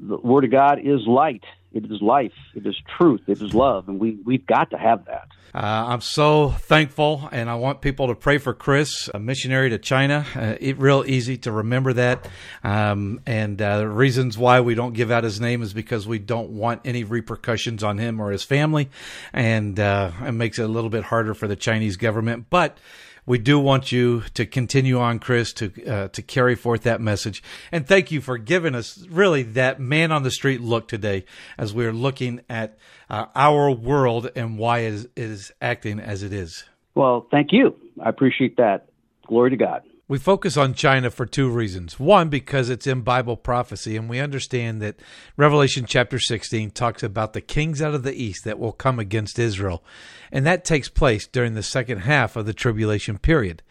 the Word of God is light. It is life. It is truth. It is love, and we we've got to have that. Uh, I'm so thankful, and I want people to pray for Chris, a missionary to China. Uh, it real easy to remember that, um, and uh, the reasons why we don't give out his name is because we don't want any repercussions on him or his family, and uh, it makes it a little bit harder for the Chinese government. But we do want you to continue on, Chris, to uh, to carry forth that message. And thank you for giving us really that man on the street look today, as we're looking at uh, our world and why it is, it is acting as it is. Well, thank you. I appreciate that. Glory to God. We focus on China for two reasons. One, because it's in Bible prophecy, and we understand that Revelation chapter 16 talks about the kings out of the east that will come against Israel. And that takes place during the second half of the tribulation period.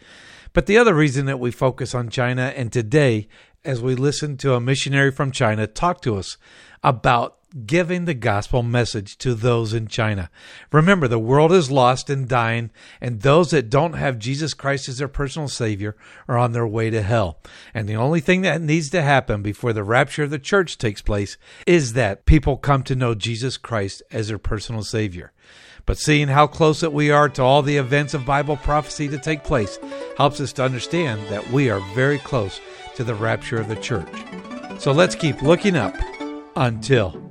But the other reason that we focus on China, and today, as we listen to a missionary from China talk to us about giving the gospel message to those in China. Remember, the world is lost and dying, and those that don't have Jesus Christ as their personal Savior are on their way to hell. And the only thing that needs to happen before the rapture of the church takes place is that people come to know Jesus Christ as their personal Savior. But seeing how close that we are to all the events of Bible prophecy to take place helps us to understand that we are very close to the rapture of the church. So let's keep looking up until